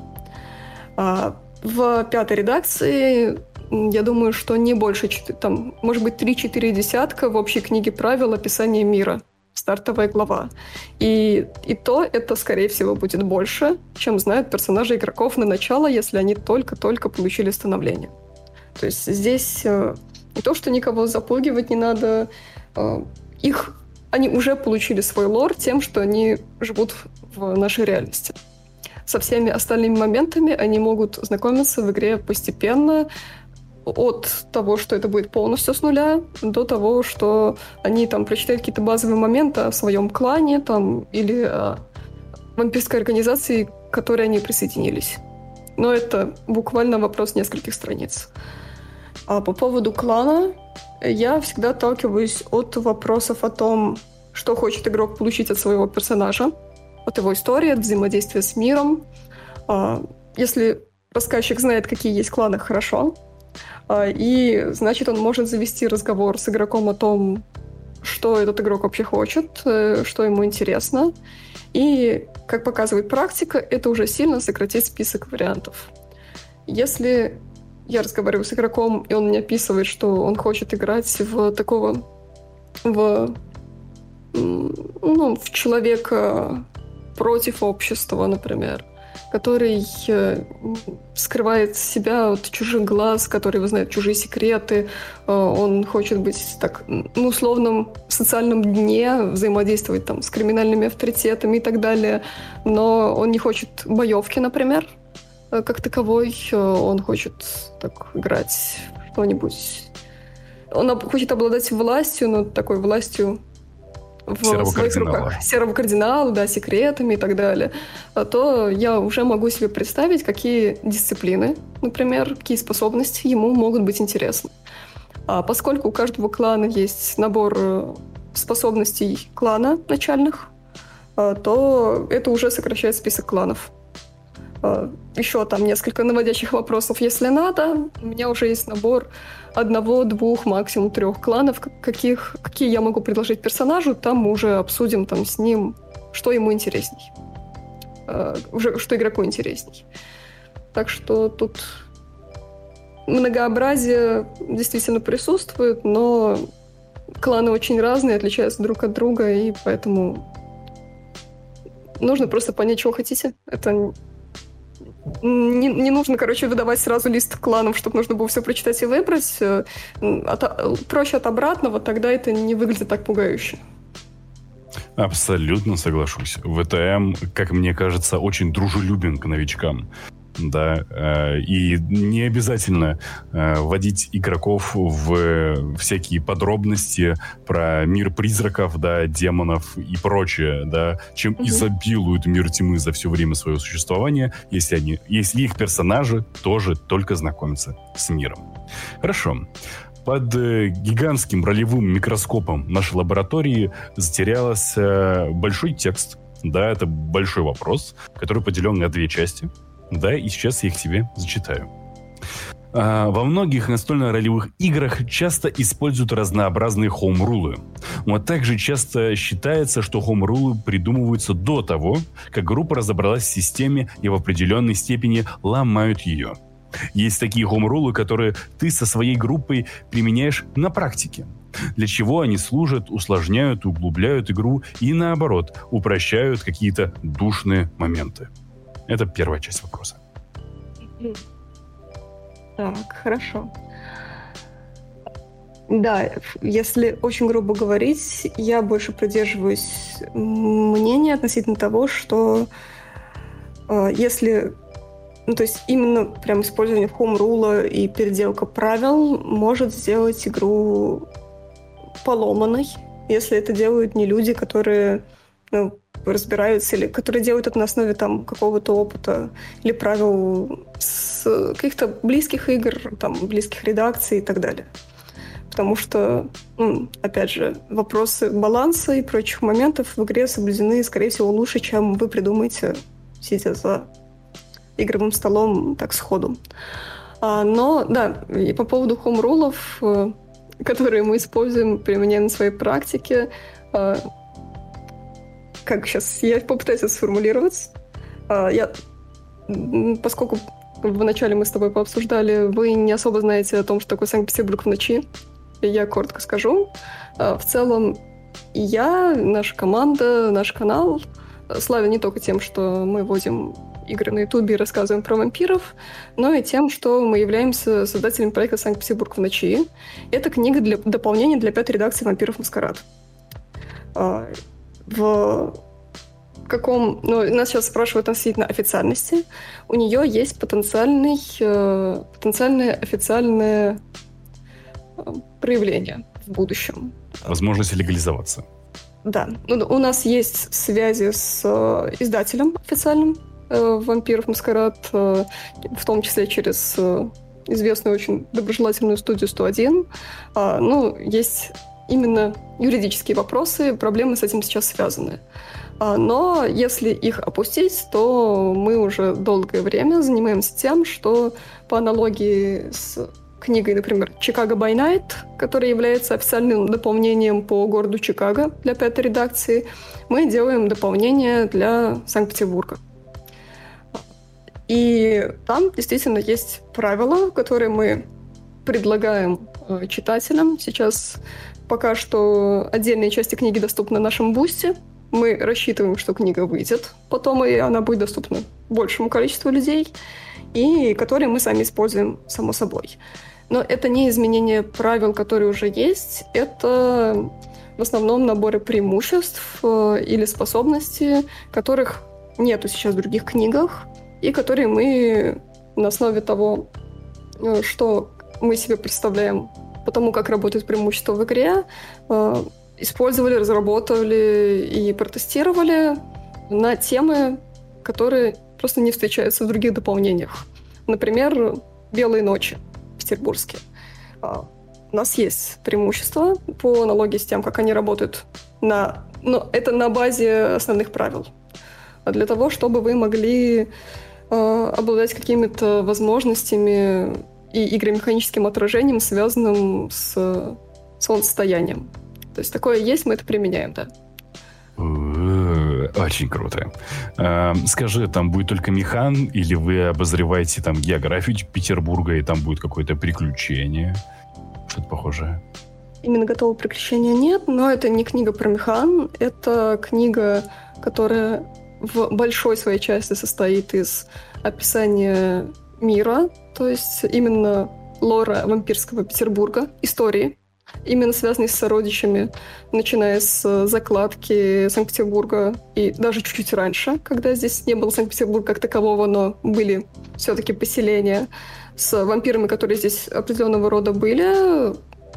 А, в пятой редакции я думаю, что не больше, там, может быть, 3-4 десятка в общей книге правил описания мира. Стартовая глава. И, и то это, скорее всего, будет больше, чем знают персонажи игроков на начало, если они только-только получили становление. То есть здесь э, не то, что никого запугивать не надо, их они уже получили свой лор тем, что они живут в нашей реальности. Со всеми остальными моментами они могут знакомиться в игре постепенно, от того, что это будет полностью с нуля, до того, что они там прочитают какие-то базовые моменты о своем клане там, или о вампирской организации, к которой они присоединились. Но это буквально вопрос нескольких страниц. А по поводу клана, я всегда отталкиваюсь от вопросов о том, что хочет игрок получить от своего персонажа, от его истории, от взаимодействия с миром. А, если рассказчик знает, какие есть кланы, хорошо. А, и значит, он может завести разговор с игроком о том, что этот игрок вообще хочет, э, что ему интересно. И, как показывает практика, это уже сильно сократит список вариантов. Если я разговариваю с игроком, и он мне описывает, что он хочет играть в такого... в... ну, в человека против общества, например, который э, скрывает себя от чужих глаз, который вызнает чужие секреты, э, он хочет быть так, ну, условном социальном дне, взаимодействовать там с криминальными авторитетами и так далее, но он не хочет боевки, например, как таковой. Э, он хочет так играть что-нибудь. Он хочет обладать властью, но такой властью в серого своих кардинала. руках, серого кардинала, да, секретами и так далее, то я уже могу себе представить, какие дисциплины, например, какие способности ему могут быть интересны. А поскольку у каждого клана есть набор э, способностей клана начальных, э, то это уже сокращает список кланов. Э, Еще там несколько наводящих вопросов, если надо. У меня уже есть набор одного, двух, максимум трех кланов, каких, какие я могу предложить персонажу. Там мы уже обсудим там с ним, что ему интересней. Уже что игроку интересней. Так что тут многообразие действительно присутствует, но кланы очень разные, отличаются друг от друга, и поэтому нужно просто понять, чего хотите. Это не, не нужно, короче, выдавать сразу лист кланов, чтобы нужно было все прочитать и выбрать. От, проще от обратного, тогда это не выглядит так пугающе. Абсолютно соглашусь. ВТМ, как мне кажется, очень дружелюбен к новичкам да, э, и не обязательно э, вводить игроков в всякие подробности про мир призраков, да, демонов и прочее, да, чем угу. изобилуют мир тьмы за все время своего существования, если они, если их персонажи тоже только знакомятся с миром. Хорошо. Под э, гигантским ролевым микроскопом нашей лаборатории затерялся большой текст. Да, это большой вопрос, который поделен на две части – да, и сейчас я их себе зачитаю. А, во многих настольно-ролевых играх часто используют разнообразные хоум-рулы. Но также часто считается, что хоум-рулы придумываются до того, как группа разобралась в системе и в определенной степени ломают ее. Есть такие хоум-рулы, которые ты со своей группой применяешь на практике. Для чего они служат, усложняют, углубляют игру и наоборот, упрощают какие-то душные моменты. Это первая часть вопроса. Так, хорошо. Да, если очень грубо говорить, я больше придерживаюсь мнения относительно того, что э, если, ну то есть именно прям использование home рула и переделка правил может сделать игру поломанной, если это делают не люди, которые ну, разбираются, или которые делают это на основе там какого-то опыта или правил с каких-то близких игр, там, близких редакций и так далее. Потому что, ну, опять же, вопросы баланса и прочих моментов в игре соблюдены, скорее всего, лучше, чем вы придумаете, сидя за игровым столом так сходу. А, но, да, и по поводу хоум-рулов, э, которые мы используем, применяем на своей практике, э, как сейчас, я попытаюсь это сформулировать. А, я, поскольку вначале мы с тобой пообсуждали, вы не особо знаете о том, что такое Санкт-Петербург в ночи. Я коротко скажу. А, в целом, я, наша команда, наш канал славен не только тем, что мы вводим игры на Ютубе и рассказываем про вампиров, но и тем, что мы являемся создателем проекта «Санкт-Петербург в ночи». Это книга для дополнения для пятой редакции «Вампиров Маскарад». В каком... Ну, нас сейчас спрашивают относительно официальности. У нее есть потенциальный, э, потенциальное официальное э, проявление в будущем. Возможность легализоваться. Да. Ну, у нас есть связи с э, издателем официальным э, «Вампиров Маскарад», э, в том числе через э, известную очень доброжелательную студию 101. А, ну, есть именно юридические вопросы, проблемы с этим сейчас связаны. А, но если их опустить, то мы уже долгое время занимаемся тем, что по аналогии с книгой, например, «Чикаго by Night», которая является официальным дополнением по городу Чикаго для пятой редакции, мы делаем дополнение для Санкт-Петербурга. И там действительно есть правила, которые мы предлагаем э, читателям. Сейчас Пока что отдельные части книги доступны на нашем бусте. Мы рассчитываем, что книга выйдет потом, и она будет доступна большему количеству людей, и которые мы сами используем, само собой. Но это не изменение правил, которые уже есть, это в основном наборы преимуществ э, или способностей, которых нету сейчас в других книгах, и которые мы на основе того, э, что мы себе представляем по тому, как работают преимущества в игре, э, использовали, разработали и протестировали на темы, которые просто не встречаются в других дополнениях. Например, «Белые ночи» петербургские. А, у нас есть преимущество по аналогии с тем, как они работают на... Но это на базе основных правил. А для того, чтобы вы могли э, обладать какими-то возможностями и игромеханическим отражением, связанным с солнцестоянием. То есть такое есть, мы это применяем, да. Очень круто. Скажи, там будет только механ, или вы обозреваете там географию Петербурга, и там будет какое-то приключение? Что-то похожее. Именно готового приключения нет, но это не книга про механ, это книга, которая в большой своей части состоит из описания мира, то есть именно лора вампирского Петербурга, истории, именно связанные с сородичами, начиная с закладки Санкт-Петербурга и даже чуть-чуть раньше, когда здесь не было Санкт-Петербурга как такового, но были все-таки поселения с вампирами, которые здесь определенного рода были,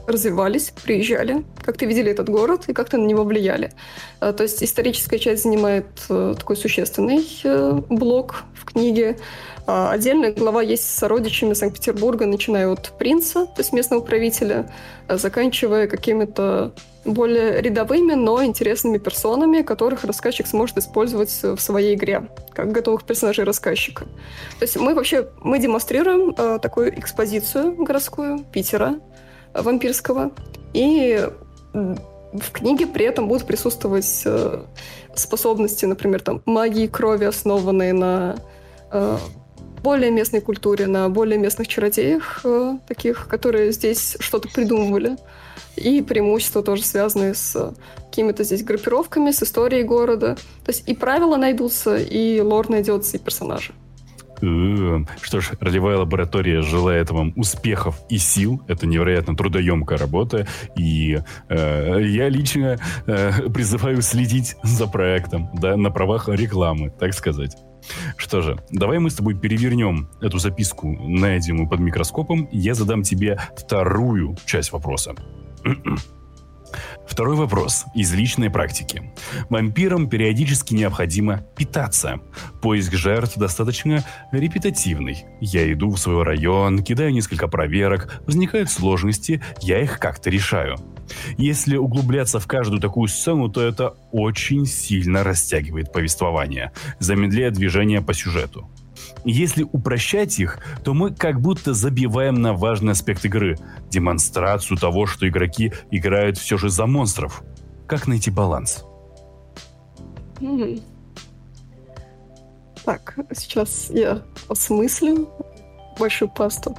развивались, приезжали, как-то видели этот город и как-то на него влияли. А, то есть историческая часть занимает э, такой существенный э, блок в книге. А отдельная глава есть с сородичами Санкт-Петербурга, начиная от принца, то есть местного правителя, а заканчивая какими-то более рядовыми, но интересными персонами, которых рассказчик сможет использовать в своей игре, как готовых персонажей рассказчика. То есть мы вообще мы демонстрируем э, такую экспозицию городскую Питера, вампирского. И в книге при этом будут присутствовать э, способности, например, там, магии крови, основанные на э, более местной культуре, на более местных чародеях, э, таких, которые здесь что-то придумывали. И преимущества тоже связанные с какими-то здесь группировками, с историей города. То есть и правила найдутся, и лор найдется, и персонажи. Что ж, ролевая лаборатория желает вам успехов и сил. Это невероятно трудоемкая работа. И э, я лично э, призываю следить за проектом, да, на правах рекламы, так сказать. Что же, давай мы с тобой перевернем эту записку, найденную под микроскопом. Я задам тебе вторую часть вопроса. Второй вопрос из личной практики. Вампирам периодически необходимо питаться. Поиск жертв достаточно репетативный. Я иду в свой район, кидаю несколько проверок, возникают сложности, я их как-то решаю. Если углубляться в каждую такую сцену, то это очень сильно растягивает повествование, замедляя движение по сюжету. Если упрощать их, то мы как будто забиваем на важный аспект игры – демонстрацию того, что игроки играют все же за монстров. Как найти баланс? Так, сейчас я осмыслю большую пасту.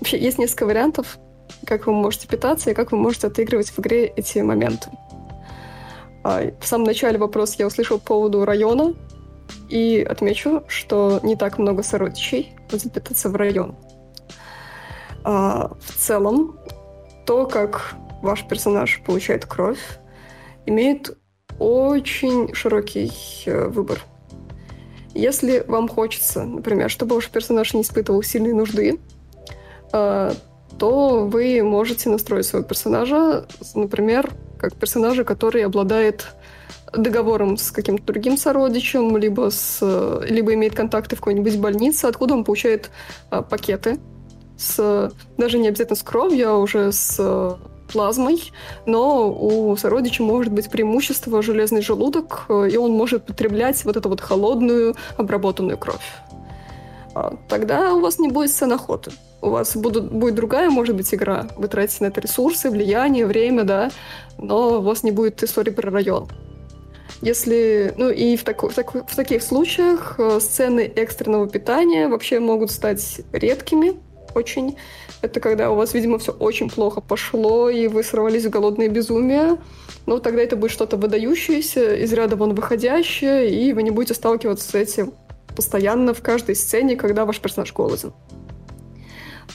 Вообще, есть несколько вариантов, как вы можете питаться и как вы можете отыгрывать в игре эти моменты. А, в самом начале вопрос я услышал по поводу района, и отмечу, что не так много сородичей запитаться в район. А, в целом, то, как ваш персонаж получает кровь, имеет очень широкий э, выбор. Если вам хочется, например, чтобы ваш персонаж не испытывал сильной нужды, э, то вы можете настроить своего персонажа, например, как персонажа, который обладает договором с каким-то другим сородичем, либо, с, либо имеет контакты в какой-нибудь больнице, откуда он получает а, пакеты с даже не обязательно с кровью, а уже с плазмой, но у сородича может быть преимущество железный желудок, и он может потреблять вот эту вот холодную обработанную кровь. А, тогда у вас не будет сцен охоты. У вас будут, будет другая, может быть, игра. Вы тратите на это ресурсы, влияние, время, да, но у вас не будет истории про район. Если, ну и в, таку, в, таку, в таких случаях э, сцены экстренного питания вообще могут стать редкими очень. Это когда у вас, видимо, все очень плохо пошло, и вы сорвались в голодное безумие. Ну, тогда это будет что-то выдающееся, из ряда вон выходящее, и вы не будете сталкиваться с этим постоянно в каждой сцене, когда ваш персонаж голоден.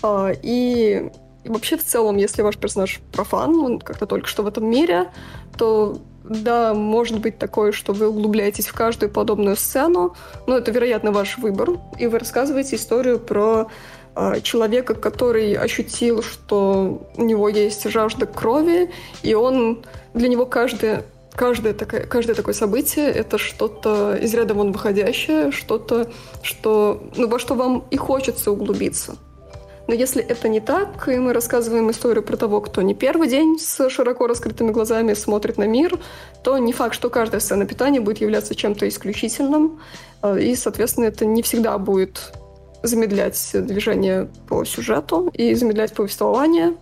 А, и вообще в целом, если ваш персонаж профан, он как-то только что в этом мире, то да, может быть такое, что вы углубляетесь в каждую подобную сцену, но это, вероятно, ваш выбор, и вы рассказываете историю про а, человека, который ощутил, что у него есть жажда крови, и он для него каждое каждое, такое, каждое такое событие — это что-то из ряда вон выходящее, что-то, что, ну, во что вам и хочется углубиться. Но если это не так, и мы рассказываем историю про того, кто не первый день с широко раскрытыми глазами смотрит на мир, то не факт, что каждая сцена питания будет являться чем-то исключительным, а, и, соответственно, это не всегда будет замедлять движение по сюжету и замедлять повествование.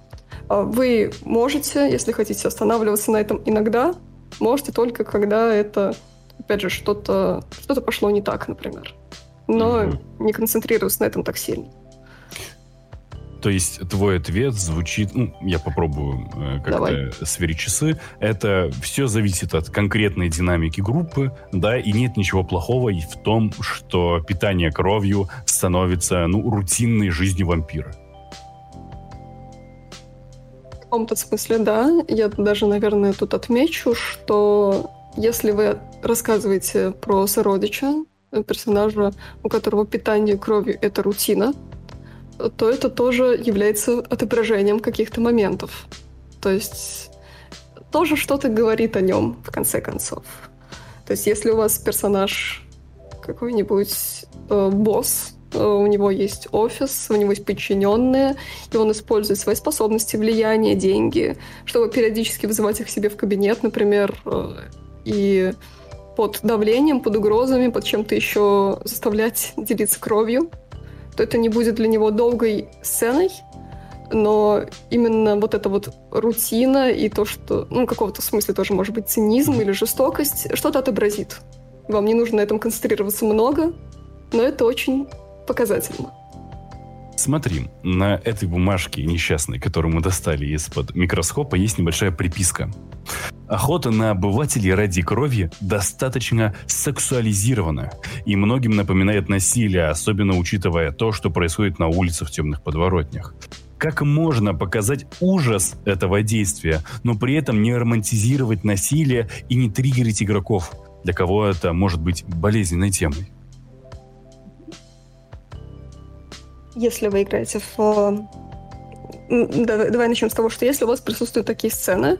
А, вы можете, если хотите останавливаться на этом иногда, можете только когда это, опять же, что-то что пошло не так, например. Но mm-hmm. не концентрируясь на этом так сильно. То есть твой ответ звучит, ну, я попробую э, как-то Давай. сверить часы. Это все зависит от конкретной динамики группы, да, и нет ничего плохого в том, что питание кровью становится, ну, рутинной жизнью вампира. В каком-то смысле, да. Я даже, наверное, тут отмечу, что если вы рассказываете про сородича, персонажа, у которого питание кровью — это рутина, то это тоже является отображением каких-то моментов. То есть тоже что-то говорит о нем, в конце концов. То есть если у вас персонаж какой-нибудь э, босс, э, у него есть офис, у него есть подчиненные, и он использует свои способности, влияние, деньги, чтобы периодически вызывать их себе в кабинет, например, э, и под давлением, под угрозами, под чем-то еще заставлять делиться кровью, то это не будет для него долгой сценой, но именно вот эта вот рутина и то, что, ну, какого-то смысле тоже может быть цинизм или жестокость, что-то отобразит. Вам не нужно на этом концентрироваться много, но это очень показательно. Смотри, на этой бумажке несчастной, которую мы достали из-под микроскопа, есть небольшая приписка. Охота на обывателей ради крови достаточно сексуализирована и многим напоминает насилие, особенно учитывая то, что происходит на улицах в темных подворотнях. Как можно показать ужас этого действия, но при этом не романтизировать насилие и не триггерить игроков, для кого это может быть болезненной темой? Если вы играете в... Давай, начнем с того, что если у вас присутствуют такие сцены,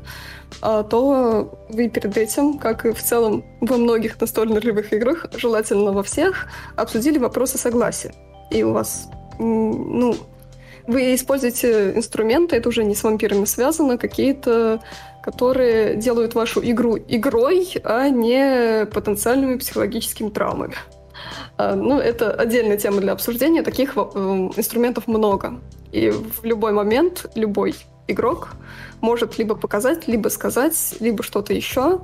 а, то вы перед этим, как и в целом во многих настольных ролевых играх, желательно во всех, обсудили вопросы согласия. И у вас, ну, вы используете инструменты, это уже не с вампирами связано, какие-то, которые делают вашу игру игрой, а не потенциальными психологическими травмами. А, ну, это отдельная тема для обсуждения. Таких э, инструментов много. И в любой момент любой игрок может либо показать, либо сказать, либо что-то еще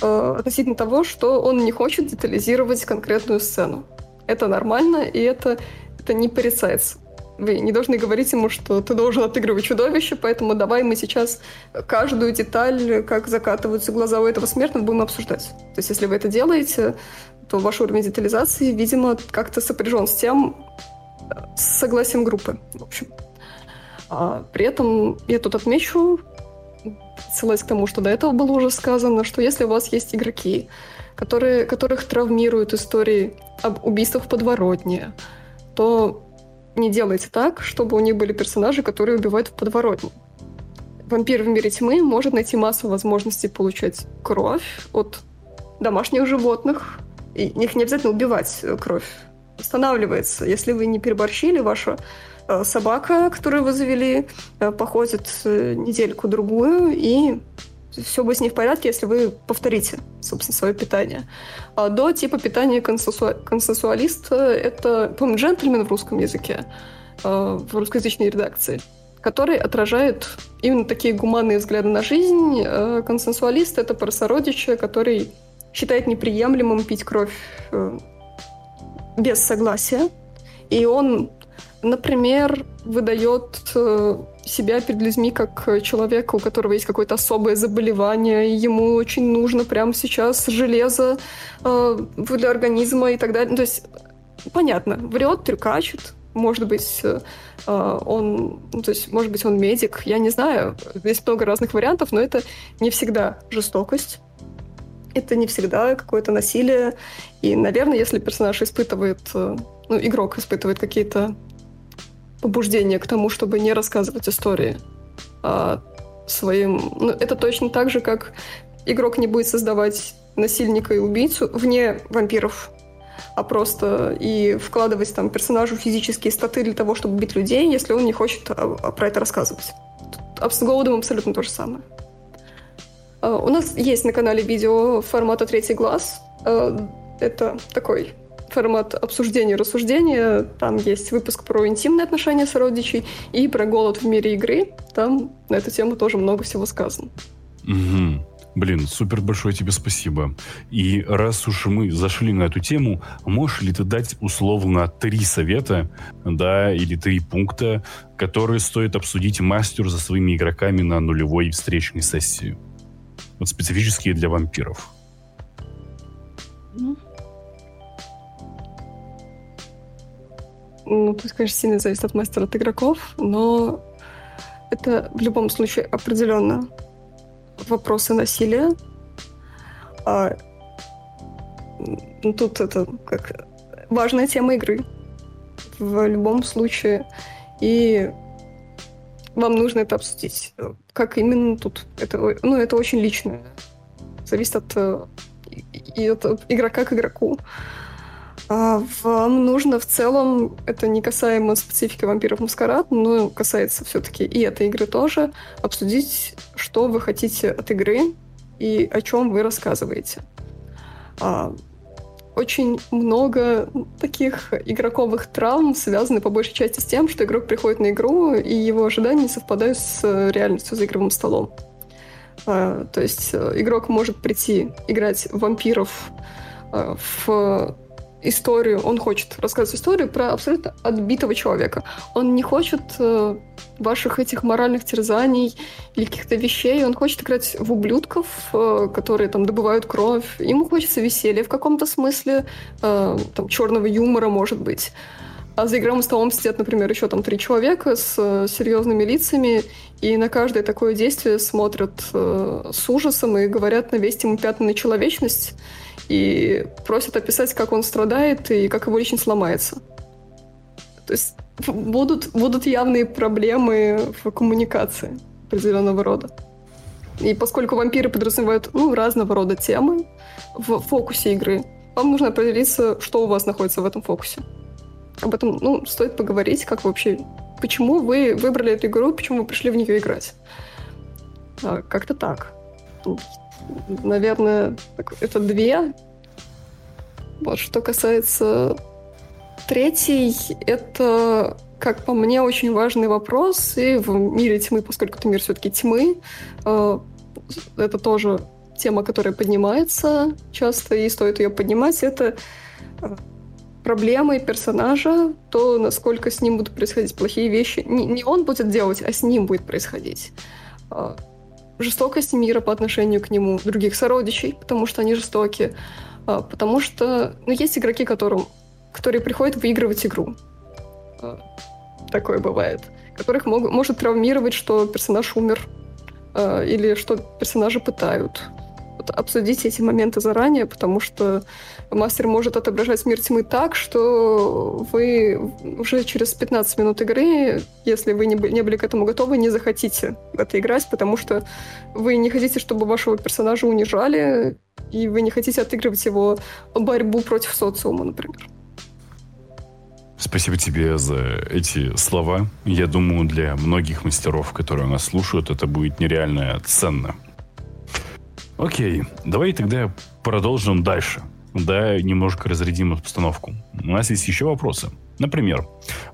э, относительно того, что он не хочет детализировать конкретную сцену. Это нормально, и это, это не порицается. Вы не должны говорить ему, что ты должен отыгрывать чудовище, поэтому давай мы сейчас каждую деталь, как закатываются глаза у этого смертного, будем обсуждать. То есть если вы это делаете, то ваш уровень детализации, видимо, как-то сопряжен с тем, с согласием группы, в общем. А при этом я тут отмечу, ссылаясь к тому, что до этого было уже сказано, что если у вас есть игроки, которые, которых травмируют истории об убийствах в подворотне, то не делайте так, чтобы у них были персонажи, которые убивают в подворотне. Вампир в мире тьмы может найти массу возможностей получать кровь от домашних животных, и их не обязательно убивать э, кровь. Останавливается. Если вы не переборщили, ваша э, собака, которую вы завели, э, походит недельку-другую, и все будет с ней в порядке, если вы повторите, собственно, свое питание. А до типа питания консенсу... консенсуалист — это, по-моему, джентльмен в русском языке, в русскоязычной редакции, который отражает именно такие гуманные взгляды на жизнь. Консенсуалист — это парасородича, который считает неприемлемым пить кровь э, без согласия. И он, например, выдает э, себя перед людьми как человека, у которого есть какое-то особое заболевание, и ему очень нужно прямо сейчас железо э, для организма и так далее. То есть, понятно, врет, трюкачет, может быть, э, он, ну, то есть, может быть, он медик, я не знаю. Есть много разных вариантов, но это не всегда жестокость это не всегда какое-то насилие. И, наверное, если персонаж испытывает, э, ну, игрок испытывает какие-то побуждение к тому, чтобы не рассказывать истории а, своим... Ну, это точно так же, как игрок не будет создавать насильника и убийцу вне вампиров, а просто и вкладывать там персонажу физические статы для того, чтобы бить людей, если он не хочет а, а, про это рассказывать. Тут с Голодом абсолютно то же самое. А, у нас есть на канале видео формата «Третий глаз». Это такой формат обсуждения и рассуждения. Там есть выпуск про интимные отношения сородичей и про голод в мире игры. Там на эту тему тоже много всего сказано. Угу. Блин, супер большое тебе спасибо. И раз уж мы зашли на эту тему, можешь ли ты дать условно три совета, да, или три пункта, которые стоит обсудить мастеру за своими игроками на нулевой встречной сессии? Вот специфические для вампиров. Ну, тут, конечно, сильно зависит от мастера от игроков, но это в любом случае определенно вопросы насилия. А, ну, тут это как важная тема игры в любом случае. И вам нужно это обсудить. Как именно тут? Это, ну, это очень личное. Зависит от, э, и от игрока к игроку. А вам нужно в целом, это не касаемо специфики вампиров маскарад, но касается все-таки и этой игры тоже, обсудить, что вы хотите от игры и о чем вы рассказываете. А, очень много таких игроковых травм связаны по большей части с тем, что игрок приходит на игру, и его ожидания совпадают с реальностью за игровым столом. А, то есть э, игрок может прийти играть вампиров э, в историю, он хочет рассказать историю про абсолютно отбитого человека. Он не хочет э, ваших этих моральных терзаний или каких-то вещей, он хочет играть в ублюдков, э, которые там добывают кровь. Ему хочется веселья в каком-то смысле, э, там черного юмора, может быть. А за игровым столом сидят, например, еще там три человека с э, серьезными лицами, и на каждое такое действие смотрят э, с ужасом и говорят навесьте ему пятна на человечность и просят описать, как он страдает и как его личность сломается. То есть будут, будут явные проблемы в коммуникации определенного рода. И поскольку вампиры подразумевают ну, разного рода темы в фокусе игры, вам нужно определиться, что у вас находится в этом фокусе. Об этом ну, стоит поговорить, как вообще, почему вы выбрали эту игру, почему вы пришли в нее играть. А, как-то так наверное, это две. Вот, что касается третьей, это, как по мне, очень важный вопрос. И в мире тьмы, поскольку это мир все-таки тьмы, э, это тоже тема, которая поднимается часто, и стоит ее поднимать, это э, проблемы персонажа, то, насколько с ним будут происходить плохие вещи. Не, не он будет делать, а с ним будет происходить. Жестокость мира по отношению к нему, других сородичей, потому что они жестокие. А, потому что ну, есть игроки, которым, которые приходят выигрывать игру. А, такое бывает. Которых мог, может травмировать, что персонаж умер, а, или что персонажа пытают вот обсудите эти моменты заранее, потому что мастер может отображать мир тьмы так, что вы уже через 15 минут игры, если вы не были к этому готовы, не захотите в это играть, потому что вы не хотите, чтобы вашего персонажа унижали, и вы не хотите отыгрывать его борьбу против социума, например. Спасибо тебе за эти слова. Я думаю, для многих мастеров, которые нас слушают, это будет нереально ценно. Окей, давай тогда продолжим дальше. Да, немножко разрядим обстановку. У нас есть еще вопросы. Например,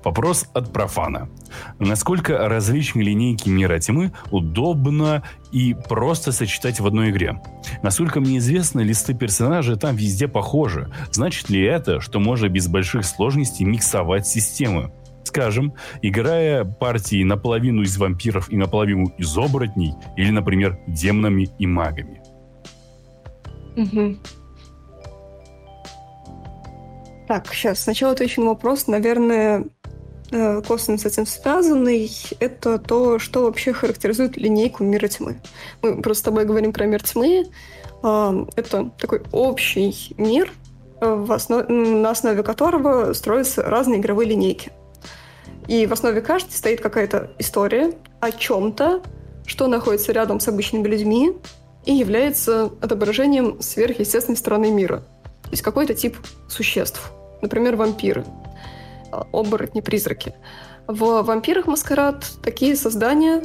вопрос от профана. Насколько различные линейки мира тьмы удобно и просто сочетать в одной игре? Насколько мне известно, листы персонажей там везде похожи. Значит ли это, что можно без больших сложностей миксовать системы? Скажем, играя партии наполовину из вампиров и наполовину из оборотней, или, например, демонами и магами. Угу. Так, сейчас сначала отвечу на вопрос. Наверное, э, косвенно с этим связанный, это то, что вообще характеризует линейку мира тьмы. Мы просто с тобой говорим про мир тьмы. А, это такой общий мир, э, основ... на основе которого строятся разные игровые линейки. И в основе каждой стоит какая-то история о чем-то, что находится рядом с обычными людьми и является отображением сверхъестественной стороны мира. То есть какой-то тип существ. Например, вампиры, а, оборотни, призраки. В «Вампирах Маскарад» такие создания,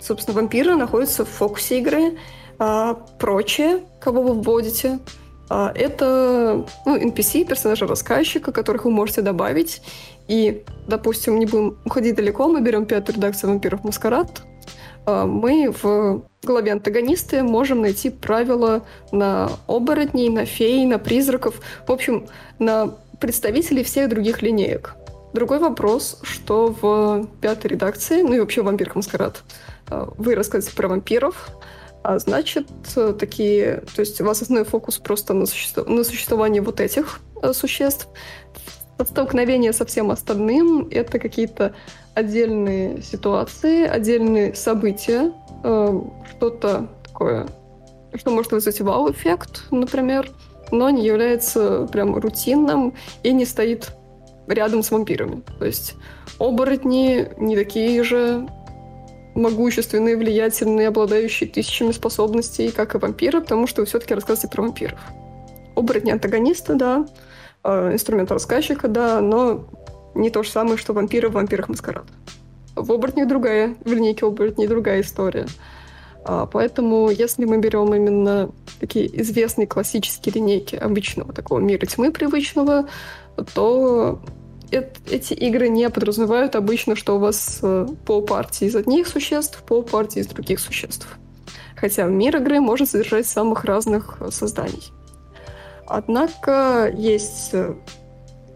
собственно, вампиры находятся в фокусе игры, а прочее, кого вы вводите, а, это ну, NPC, персонажи рассказчика, которых вы можете добавить. И, допустим, не будем уходить далеко, мы берем пятую редакцию «Вампиров Маскарад», мы в главе антагонисты можем найти правила на оборотней, на фей, на призраков, в общем, на представителей всех других линеек. Другой вопрос, что в пятой редакции, ну и вообще в «Вампирах Маскарад», а, вы рассказываете про вампиров, а значит, такие... То есть у вас основной фокус просто на, суще... на существовании вот этих э, существ. Столкновение со всем остальным — это какие-то отдельные ситуации, отдельные события, э, что-то такое, что может вызвать вау-эффект, например, но не является прям рутинным и не стоит рядом с вампирами. То есть оборотни не такие же могущественные, влиятельные, обладающие тысячами способностей, как и вампиры, потому что вы все-таки рассказываете про вампиров. Оборотни антагониста, да, э, инструмент рассказчика, да, но не то же самое, что вампиры в «Вампирах Маскарад». В «Оборотнях» другая, в линейке «Оборотней» другая история. А, поэтому, если мы берем именно такие известные классические линейки обычного такого мира тьмы привычного, то эти игры не подразумевают обычно, что у вас э, полпартии из одних существ, полпартии из других существ. Хотя мир игры может содержать самых разных э, созданий. Однако есть э,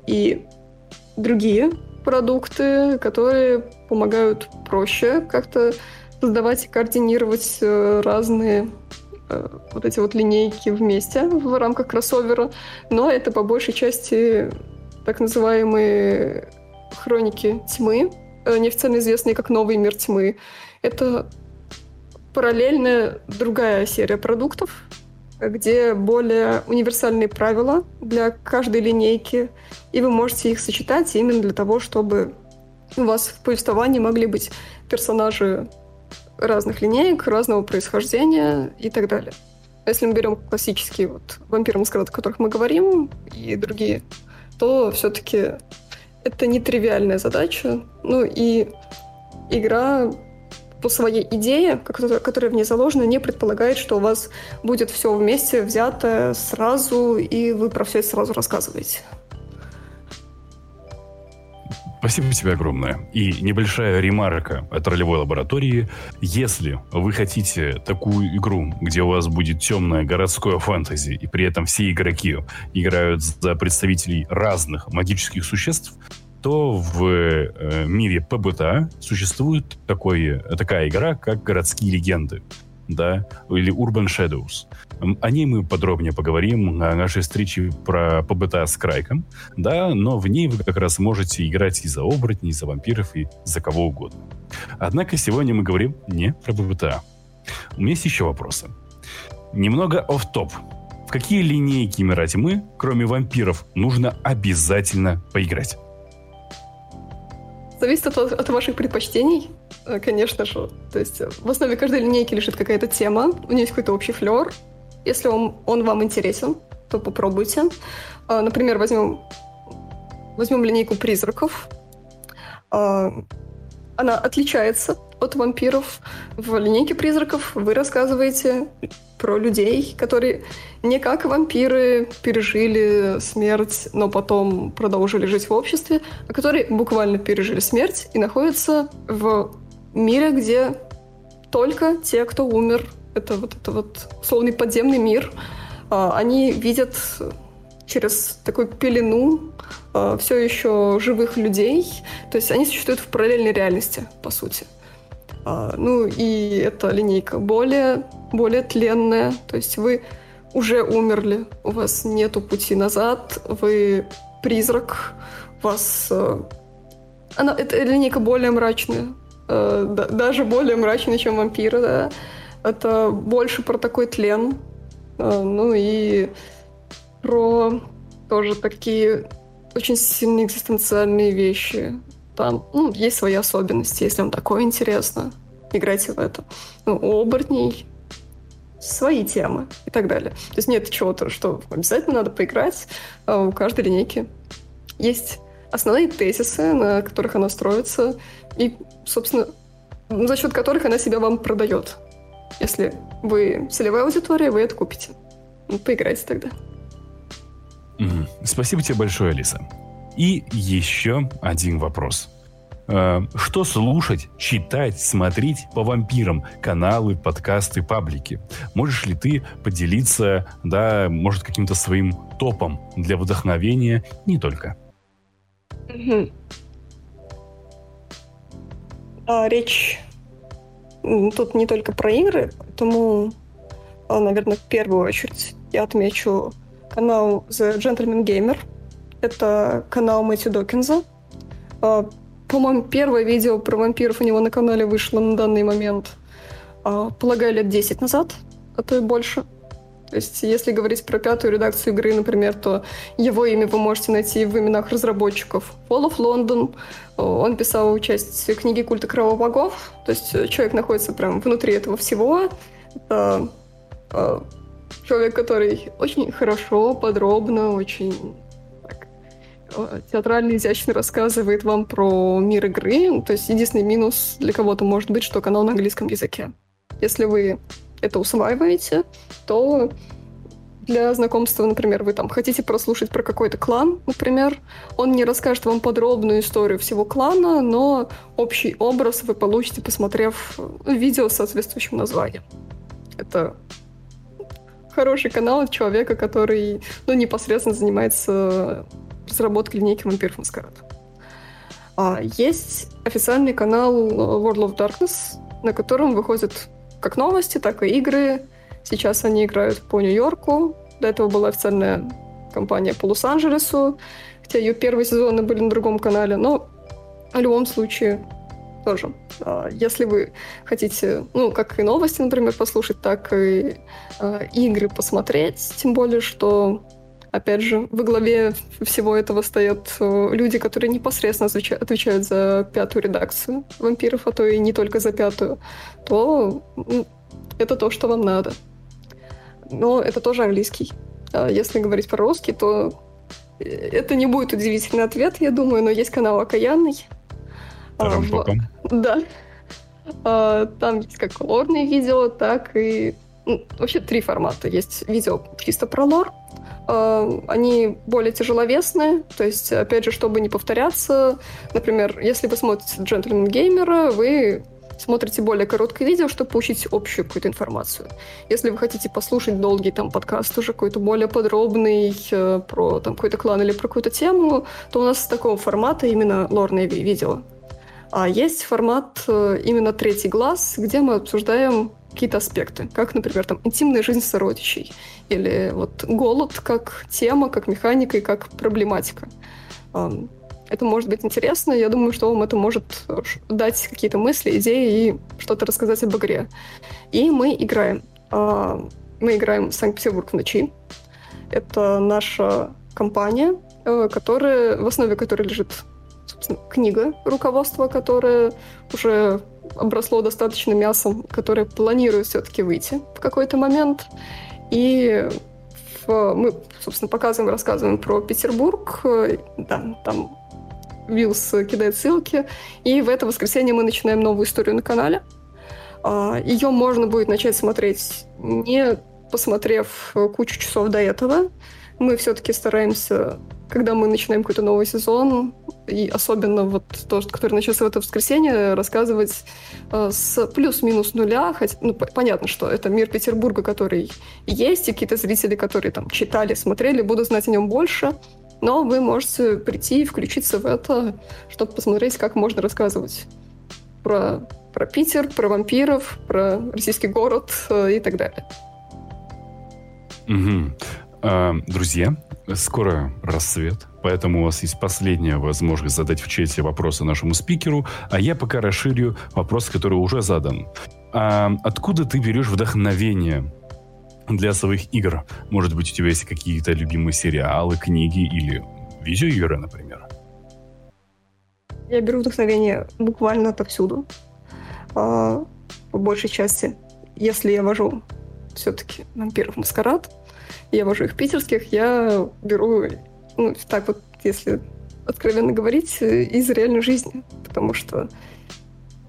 и другие продукты, которые помогают проще как-то создавать и координировать разные вот эти вот линейки вместе в рамках кроссовера, но это по большей части так называемые хроники тьмы, э, неофициально известные как Новый мир тьмы. Это параллельная другая серия продуктов, где более универсальные правила для каждой линейки, и вы можете их сочетать именно для того, чтобы у вас в повествовании могли быть персонажи разных линеек, разного происхождения и так далее. Если мы берем классические вот вампиры маскарад, о которых мы говорим, и другие то все-таки это нетривиальная задача. Ну и игра по своей идее, которая, в ней заложена, не предполагает, что у вас будет все вместе взято сразу, и вы про все это сразу рассказываете. Спасибо тебе огромное. И небольшая ремарка от ролевой лаборатории. Если вы хотите такую игру, где у вас будет темное городское фэнтези, и при этом все игроки играют за представителей разных магических существ, то в э, мире ПБТА существует такой, такая игра, как «Городские легенды» да, или Urban Shadows. О ней мы подробнее поговорим на нашей встрече про ПБТ с Крайком, да, но в ней вы как раз можете играть и за оборотней, и за вампиров, и за кого угодно. Однако сегодня мы говорим не про ПБТА. У меня есть еще вопросы. Немного оф топ В какие линейки Мира Тьмы, кроме вампиров, нужно обязательно поиграть? Зависит от, от ваших предпочтений. Э, конечно же. То есть э, в основе каждой линейки лежит какая-то тема, у нее есть какой-то общий флер. Если он, он вам интересен, то попробуйте. Э, например, возьмем, возьмем линейку призраков. Она отличается от вампиров. В линейке призраков вы рассказываете про людей, которые не как вампиры пережили смерть, но потом продолжили жить в обществе, а которые буквально пережили смерть и находятся в мире, где только те, кто умер, это вот это вот условный подземный мир, а, они видят через такую пелену а, все еще живых людей. То есть они существуют в параллельной реальности, по сути. А, ну и эта линейка более, более тленная. То есть вы уже умерли, у вас нету пути назад, вы призрак, вас... Она, эта линейка более мрачная. Э, даже более мрачный, чем вампиры, да. Это больше про такой тлен. Э, ну и про тоже такие очень сильные экзистенциальные вещи. Там ну, есть свои особенности, если вам такое интересно, играйте в это. Ну, у оборотней свои темы и так далее. То есть нет чего-то, что обязательно надо поиграть. А у каждой линейки есть основные тезисы, на которых она строится, и, собственно, за счет которых она себя вам продает. Если вы целевая аудитория, вы это купите. Ну, поиграйте тогда. Спасибо тебе большое, Алиса. И еще один вопрос. Э, что слушать, читать, смотреть по вампирам? Каналы, подкасты, паблики. Можешь ли ты поделиться, да, может, каким-то своим топом для вдохновения не только? А, речь тут не только про игры, поэтому, а, наверное, в первую очередь я отмечу канал The Gentleman Gamer. Это канал Мэтью Докинза. А, по-моему, первое видео про вампиров у него на канале вышло на данный момент, а, полагаю, лет 10 назад, а то и больше. То есть, если говорить про пятую редакцию игры, например, то его имя вы можете найти в именах разработчиков. Fall of London, он писал часть книги «Культа кровавых богов», то есть человек находится прям внутри этого всего. Это э, человек, который очень хорошо, подробно, очень Э, театрально изящно рассказывает вам про мир игры. То есть единственный минус для кого-то может быть, что канал на английском языке. Если вы это усваиваете, то для знакомства, например, вы там хотите прослушать про какой-то клан, например, он не расскажет вам подробную историю всего клана, но общий образ вы получите, посмотрев видео с соответствующим названием. Это хороший канал человека, который ну, непосредственно занимается разработки линейки вампиров Маскарад. А, есть официальный канал World of Darkness, на котором выходят как новости, так и игры. Сейчас они играют по Нью-Йорку. До этого была официальная компания по Лос-Анджелесу, хотя ее первые сезоны были на другом канале, но в любом случае тоже. А, если вы хотите, ну, как и новости, например, послушать, так и э, игры посмотреть, тем более, что Опять же, во главе всего этого стоят э, люди, которые непосредственно отвечают за пятую редакцию вампиров, а то и не только за пятую, то это то, что вам надо. Но это тоже английский. А если говорить по-русски, то э, это не будет удивительный ответ, я думаю, но есть канал Окаянный. А, да. А, там есть как лорные видео, так и... Вообще три формата. Есть видео чисто про лор, они более тяжеловесные, то есть, опять же, чтобы не повторяться, например, если вы смотрите «Джентльмен Геймера», вы смотрите более короткое видео, чтобы получить общую какую-то информацию. Если вы хотите послушать долгий там подкаст уже какой-то более подробный э, про там какой-то клан или про какую-то тему, то у нас такого формата именно лорные видео. А есть формат э, именно третий глаз, где мы обсуждаем какие-то аспекты, как, например, там, интимная жизнь сородичей, или вот голод как тема, как механика и как проблематика. Это может быть интересно, я думаю, что вам это может дать какие-то мысли, идеи и что-то рассказать об игре. И мы играем. А, мы играем «Санкт-Петербург в ночи». Это наша компания, э, которая, в основе которой лежит книга руководства, которая уже обросло достаточно мясом, которое планирует все-таки выйти в какой-то момент. И в, мы, собственно, показываем, рассказываем про Петербург. Да, там Вилс кидает ссылки. И в это воскресенье мы начинаем новую историю на канале. А, Ее можно будет начать смотреть, не посмотрев кучу часов до этого. Мы все-таки стараемся когда мы начинаем какой-то новый сезон, и особенно вот то, который начался в это воскресенье, рассказывать э, с плюс-минус нуля, хотя, ну, понятно, что это мир Петербурга, который есть, и какие-то зрители, которые там читали, смотрели, будут знать о нем больше, но вы можете прийти и включиться в это, чтобы посмотреть, как можно рассказывать про, про Питер, про вампиров, про российский город э, и так далее. Угу. А, друзья, скоро рассвет, поэтому у вас есть последняя возможность задать в чате вопросы нашему спикеру, а я пока расширю вопрос, который уже задан. А откуда ты берешь вдохновение для своих игр? Может быть, у тебя есть какие-то любимые сериалы, книги или видеоигры, например? Я беру вдохновение буквально отовсюду. А, по большей части, если я вожу все-таки вампиров маскарад, я вожу их питерских, я беру, ну, так вот, если откровенно говорить, из реальной жизни. Потому что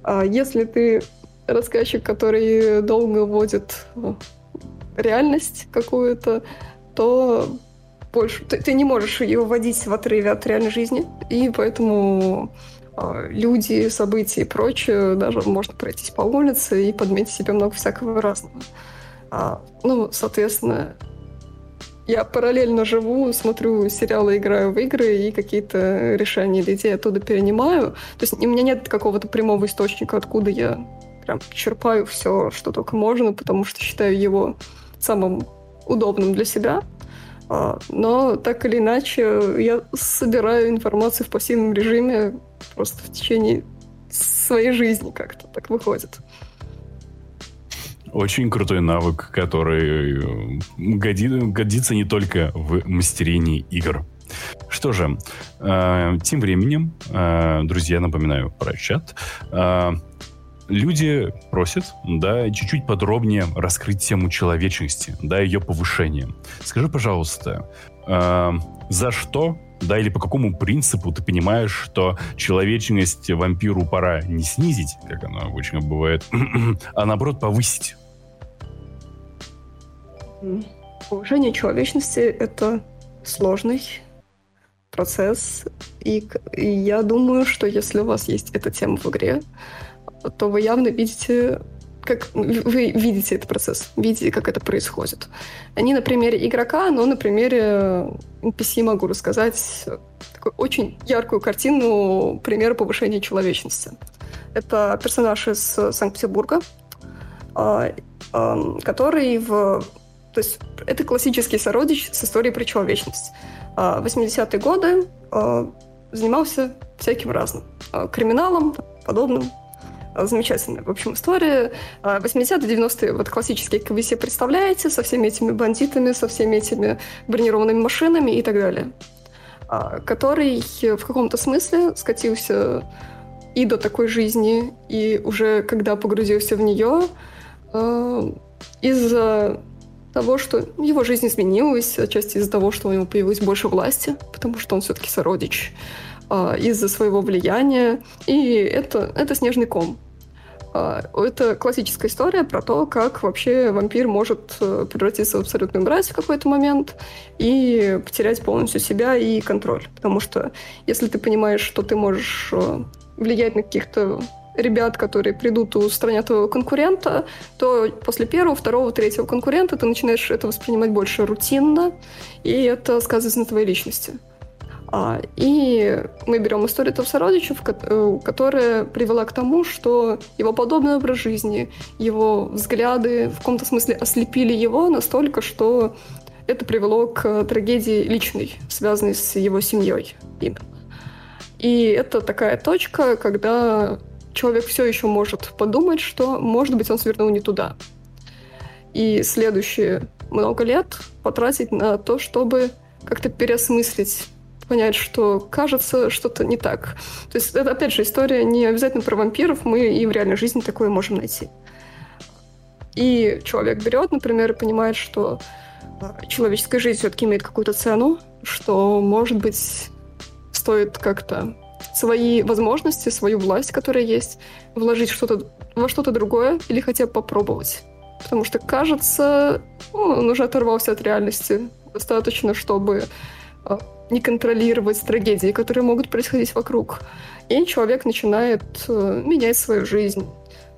а, если ты рассказчик, который долго вводит ну, реальность какую-то, то больше ты, ты не можешь ее вводить в отрыве от реальной жизни, и поэтому э, люди, события и прочее, даже можно пройтись по улице и подметить себе много всякого разного. А, ну, соответственно, я параллельно живу, смотрю сериалы, играю в игры и какие-то решения или идеи оттуда перенимаю. То есть у меня нет какого-то прямого источника, откуда я прям черпаю все, что только можно, потому что считаю его самым удобным для себя. А, но так или иначе, я собираю информацию в пассивном режиме просто в течение своей жизни как-то так выходит. Очень крутой навык, который э, годи, годится не только в мастерении игр. Что же, э, тем временем, э, друзья, напоминаю про чат. Э, люди просят, да, чуть-чуть подробнее раскрыть тему человечности, да, ее повышения. Скажи, пожалуйста, э, за что, да, или по какому принципу ты понимаешь, что человечность вампиру пора не снизить, как оно обычно бывает, а наоборот повысить? Повышение человечности — это сложный процесс, и, и я думаю, что если у вас есть эта тема в игре, то вы явно видите, как вы видите этот процесс, видите, как это происходит. Не на примере игрока, но на примере NPC могу рассказать такую очень яркую картину примера повышения человечности. Это персонаж из Санкт-Петербурга, а, который в... То есть это классический сородич с историей про человечность. В 80-е годы а, занимался всяким разным. А, криминалом, подобным, замечательная, в общем, история. 80-е, 90-е, вот классические, как вы себе представляете, со всеми этими бандитами, со всеми этими бронированными машинами и так далее. А, который в каком-то смысле скатился и до такой жизни, и уже когда погрузился в нее, а, из-за того, что его жизнь изменилась, отчасти из-за того, что у него появилось больше власти, потому что он все-таки сородич, а, из-за своего влияния. И это, это снежный ком. А, это классическая история про то, как вообще вампир может э, превратиться в абсолютную мразь в какой-то момент и потерять полностью себя и контроль. Потому что если ты понимаешь, что ты можешь э, влиять на каких-то ребят, которые придут и устранят твоего конкурента, то после первого, второго, третьего конкурента ты начинаешь это воспринимать больше рутинно, и это сказывается на твоей личности. А, и мы берем историю Товсородичев, э, которая привела к тому, что его подобный образ жизни, его взгляды в каком-то смысле ослепили его настолько, что это привело к трагедии личной, связанной с его семьей. И это такая точка, когда человек все еще может подумать, что, может быть, он свернул не туда. И следующие много лет потратить на то, чтобы как-то переосмыслить понять, что кажется что-то не так. То есть это, опять же, история не обязательно про вампиров, мы и в реальной жизни такое можем найти. И человек берет, например, и понимает, что человеческая жизнь все-таки имеет какую-то цену, что, может быть, стоит как-то свои возможности, свою власть, которая есть, вложить что-то во что-то другое или хотя бы попробовать. Потому что, кажется, ну, он уже оторвался от реальности достаточно, чтобы а, не контролировать трагедии, которые могут происходить вокруг. И человек начинает э, менять свою жизнь,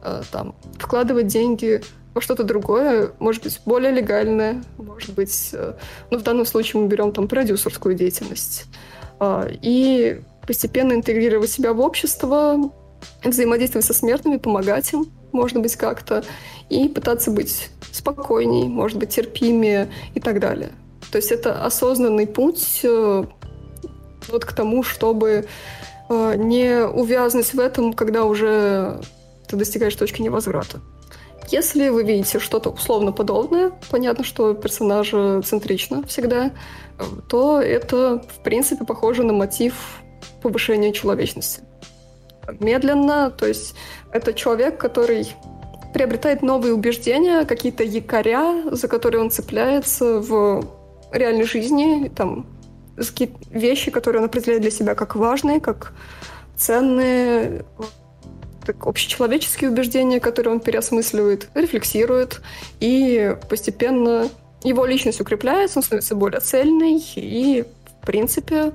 э, там, вкладывать деньги во что-то другое, может быть, более легальное, может быть, э, ну, в данном случае мы берем там продюсерскую деятельность. Э, и постепенно интегрировать себя в общество, взаимодействовать со смертными, помогать им, может быть, как-то, и пытаться быть спокойней, может быть, терпимее и так далее. То есть это осознанный путь э, вот к тому, чтобы э, не увязнуть в этом, когда уже ты достигаешь точки невозврата. Если вы видите что-то условно подобное, понятно, что персонажа центрично всегда, то это, в принципе, похоже на мотив повышения человечности. медленно. То есть это человек, который приобретает новые убеждения, какие-то якоря, за которые он цепляется в реальной жизни, там, какие-то вещи, которые он определяет для себя как важные, как ценные, так, общечеловеческие убеждения, которые он переосмысливает, рефлексирует, и постепенно его личность укрепляется, он становится более цельной, и, в принципе,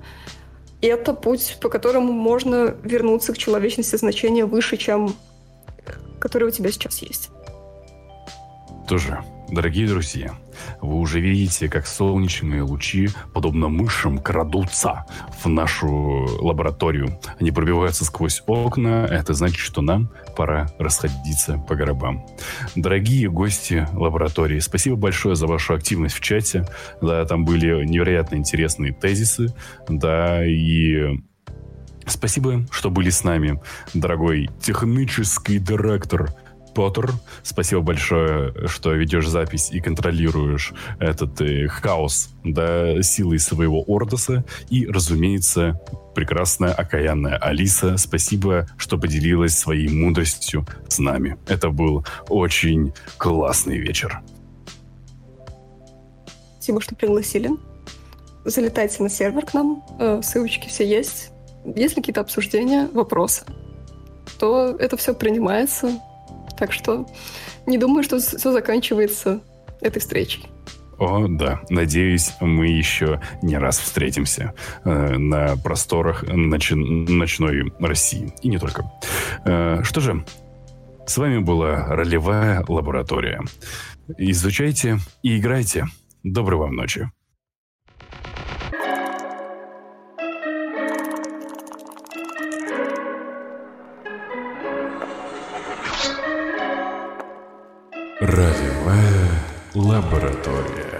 это путь, по которому можно вернуться к человечности значения выше, чем который у тебя сейчас есть. Тоже, дорогие друзья, вы уже видите, как солнечные лучи, подобно мышам, крадутся в нашу лабораторию. Они пробиваются сквозь окна. Это значит, что нам пора расходиться по гробам. Дорогие гости лаборатории, спасибо большое за вашу активность в чате. Да, там были невероятно интересные тезисы. Да, и Спасибо, что были с нами, дорогой технический директор Поттер. Спасибо большое, что ведешь запись и контролируешь этот э, хаос да, силой своего Ордоса. И, разумеется, прекрасная, окаянная Алиса. Спасибо, что поделилась своей мудростью с нами. Это был очень классный вечер. Спасибо, что пригласили. Залетайте на сервер к нам. Э, ссылочки все есть. Есть какие-то обсуждения, вопросы, то это все принимается. Так что не думаю, что все заканчивается этой встречей. О, да. Надеюсь, мы еще не раз встретимся э, на просторах ноч... ночной России. И не только. Э, что же, с вами была ролевая лаборатория. Изучайте и играйте. Доброй вам ночи. Радиовая лаборатория.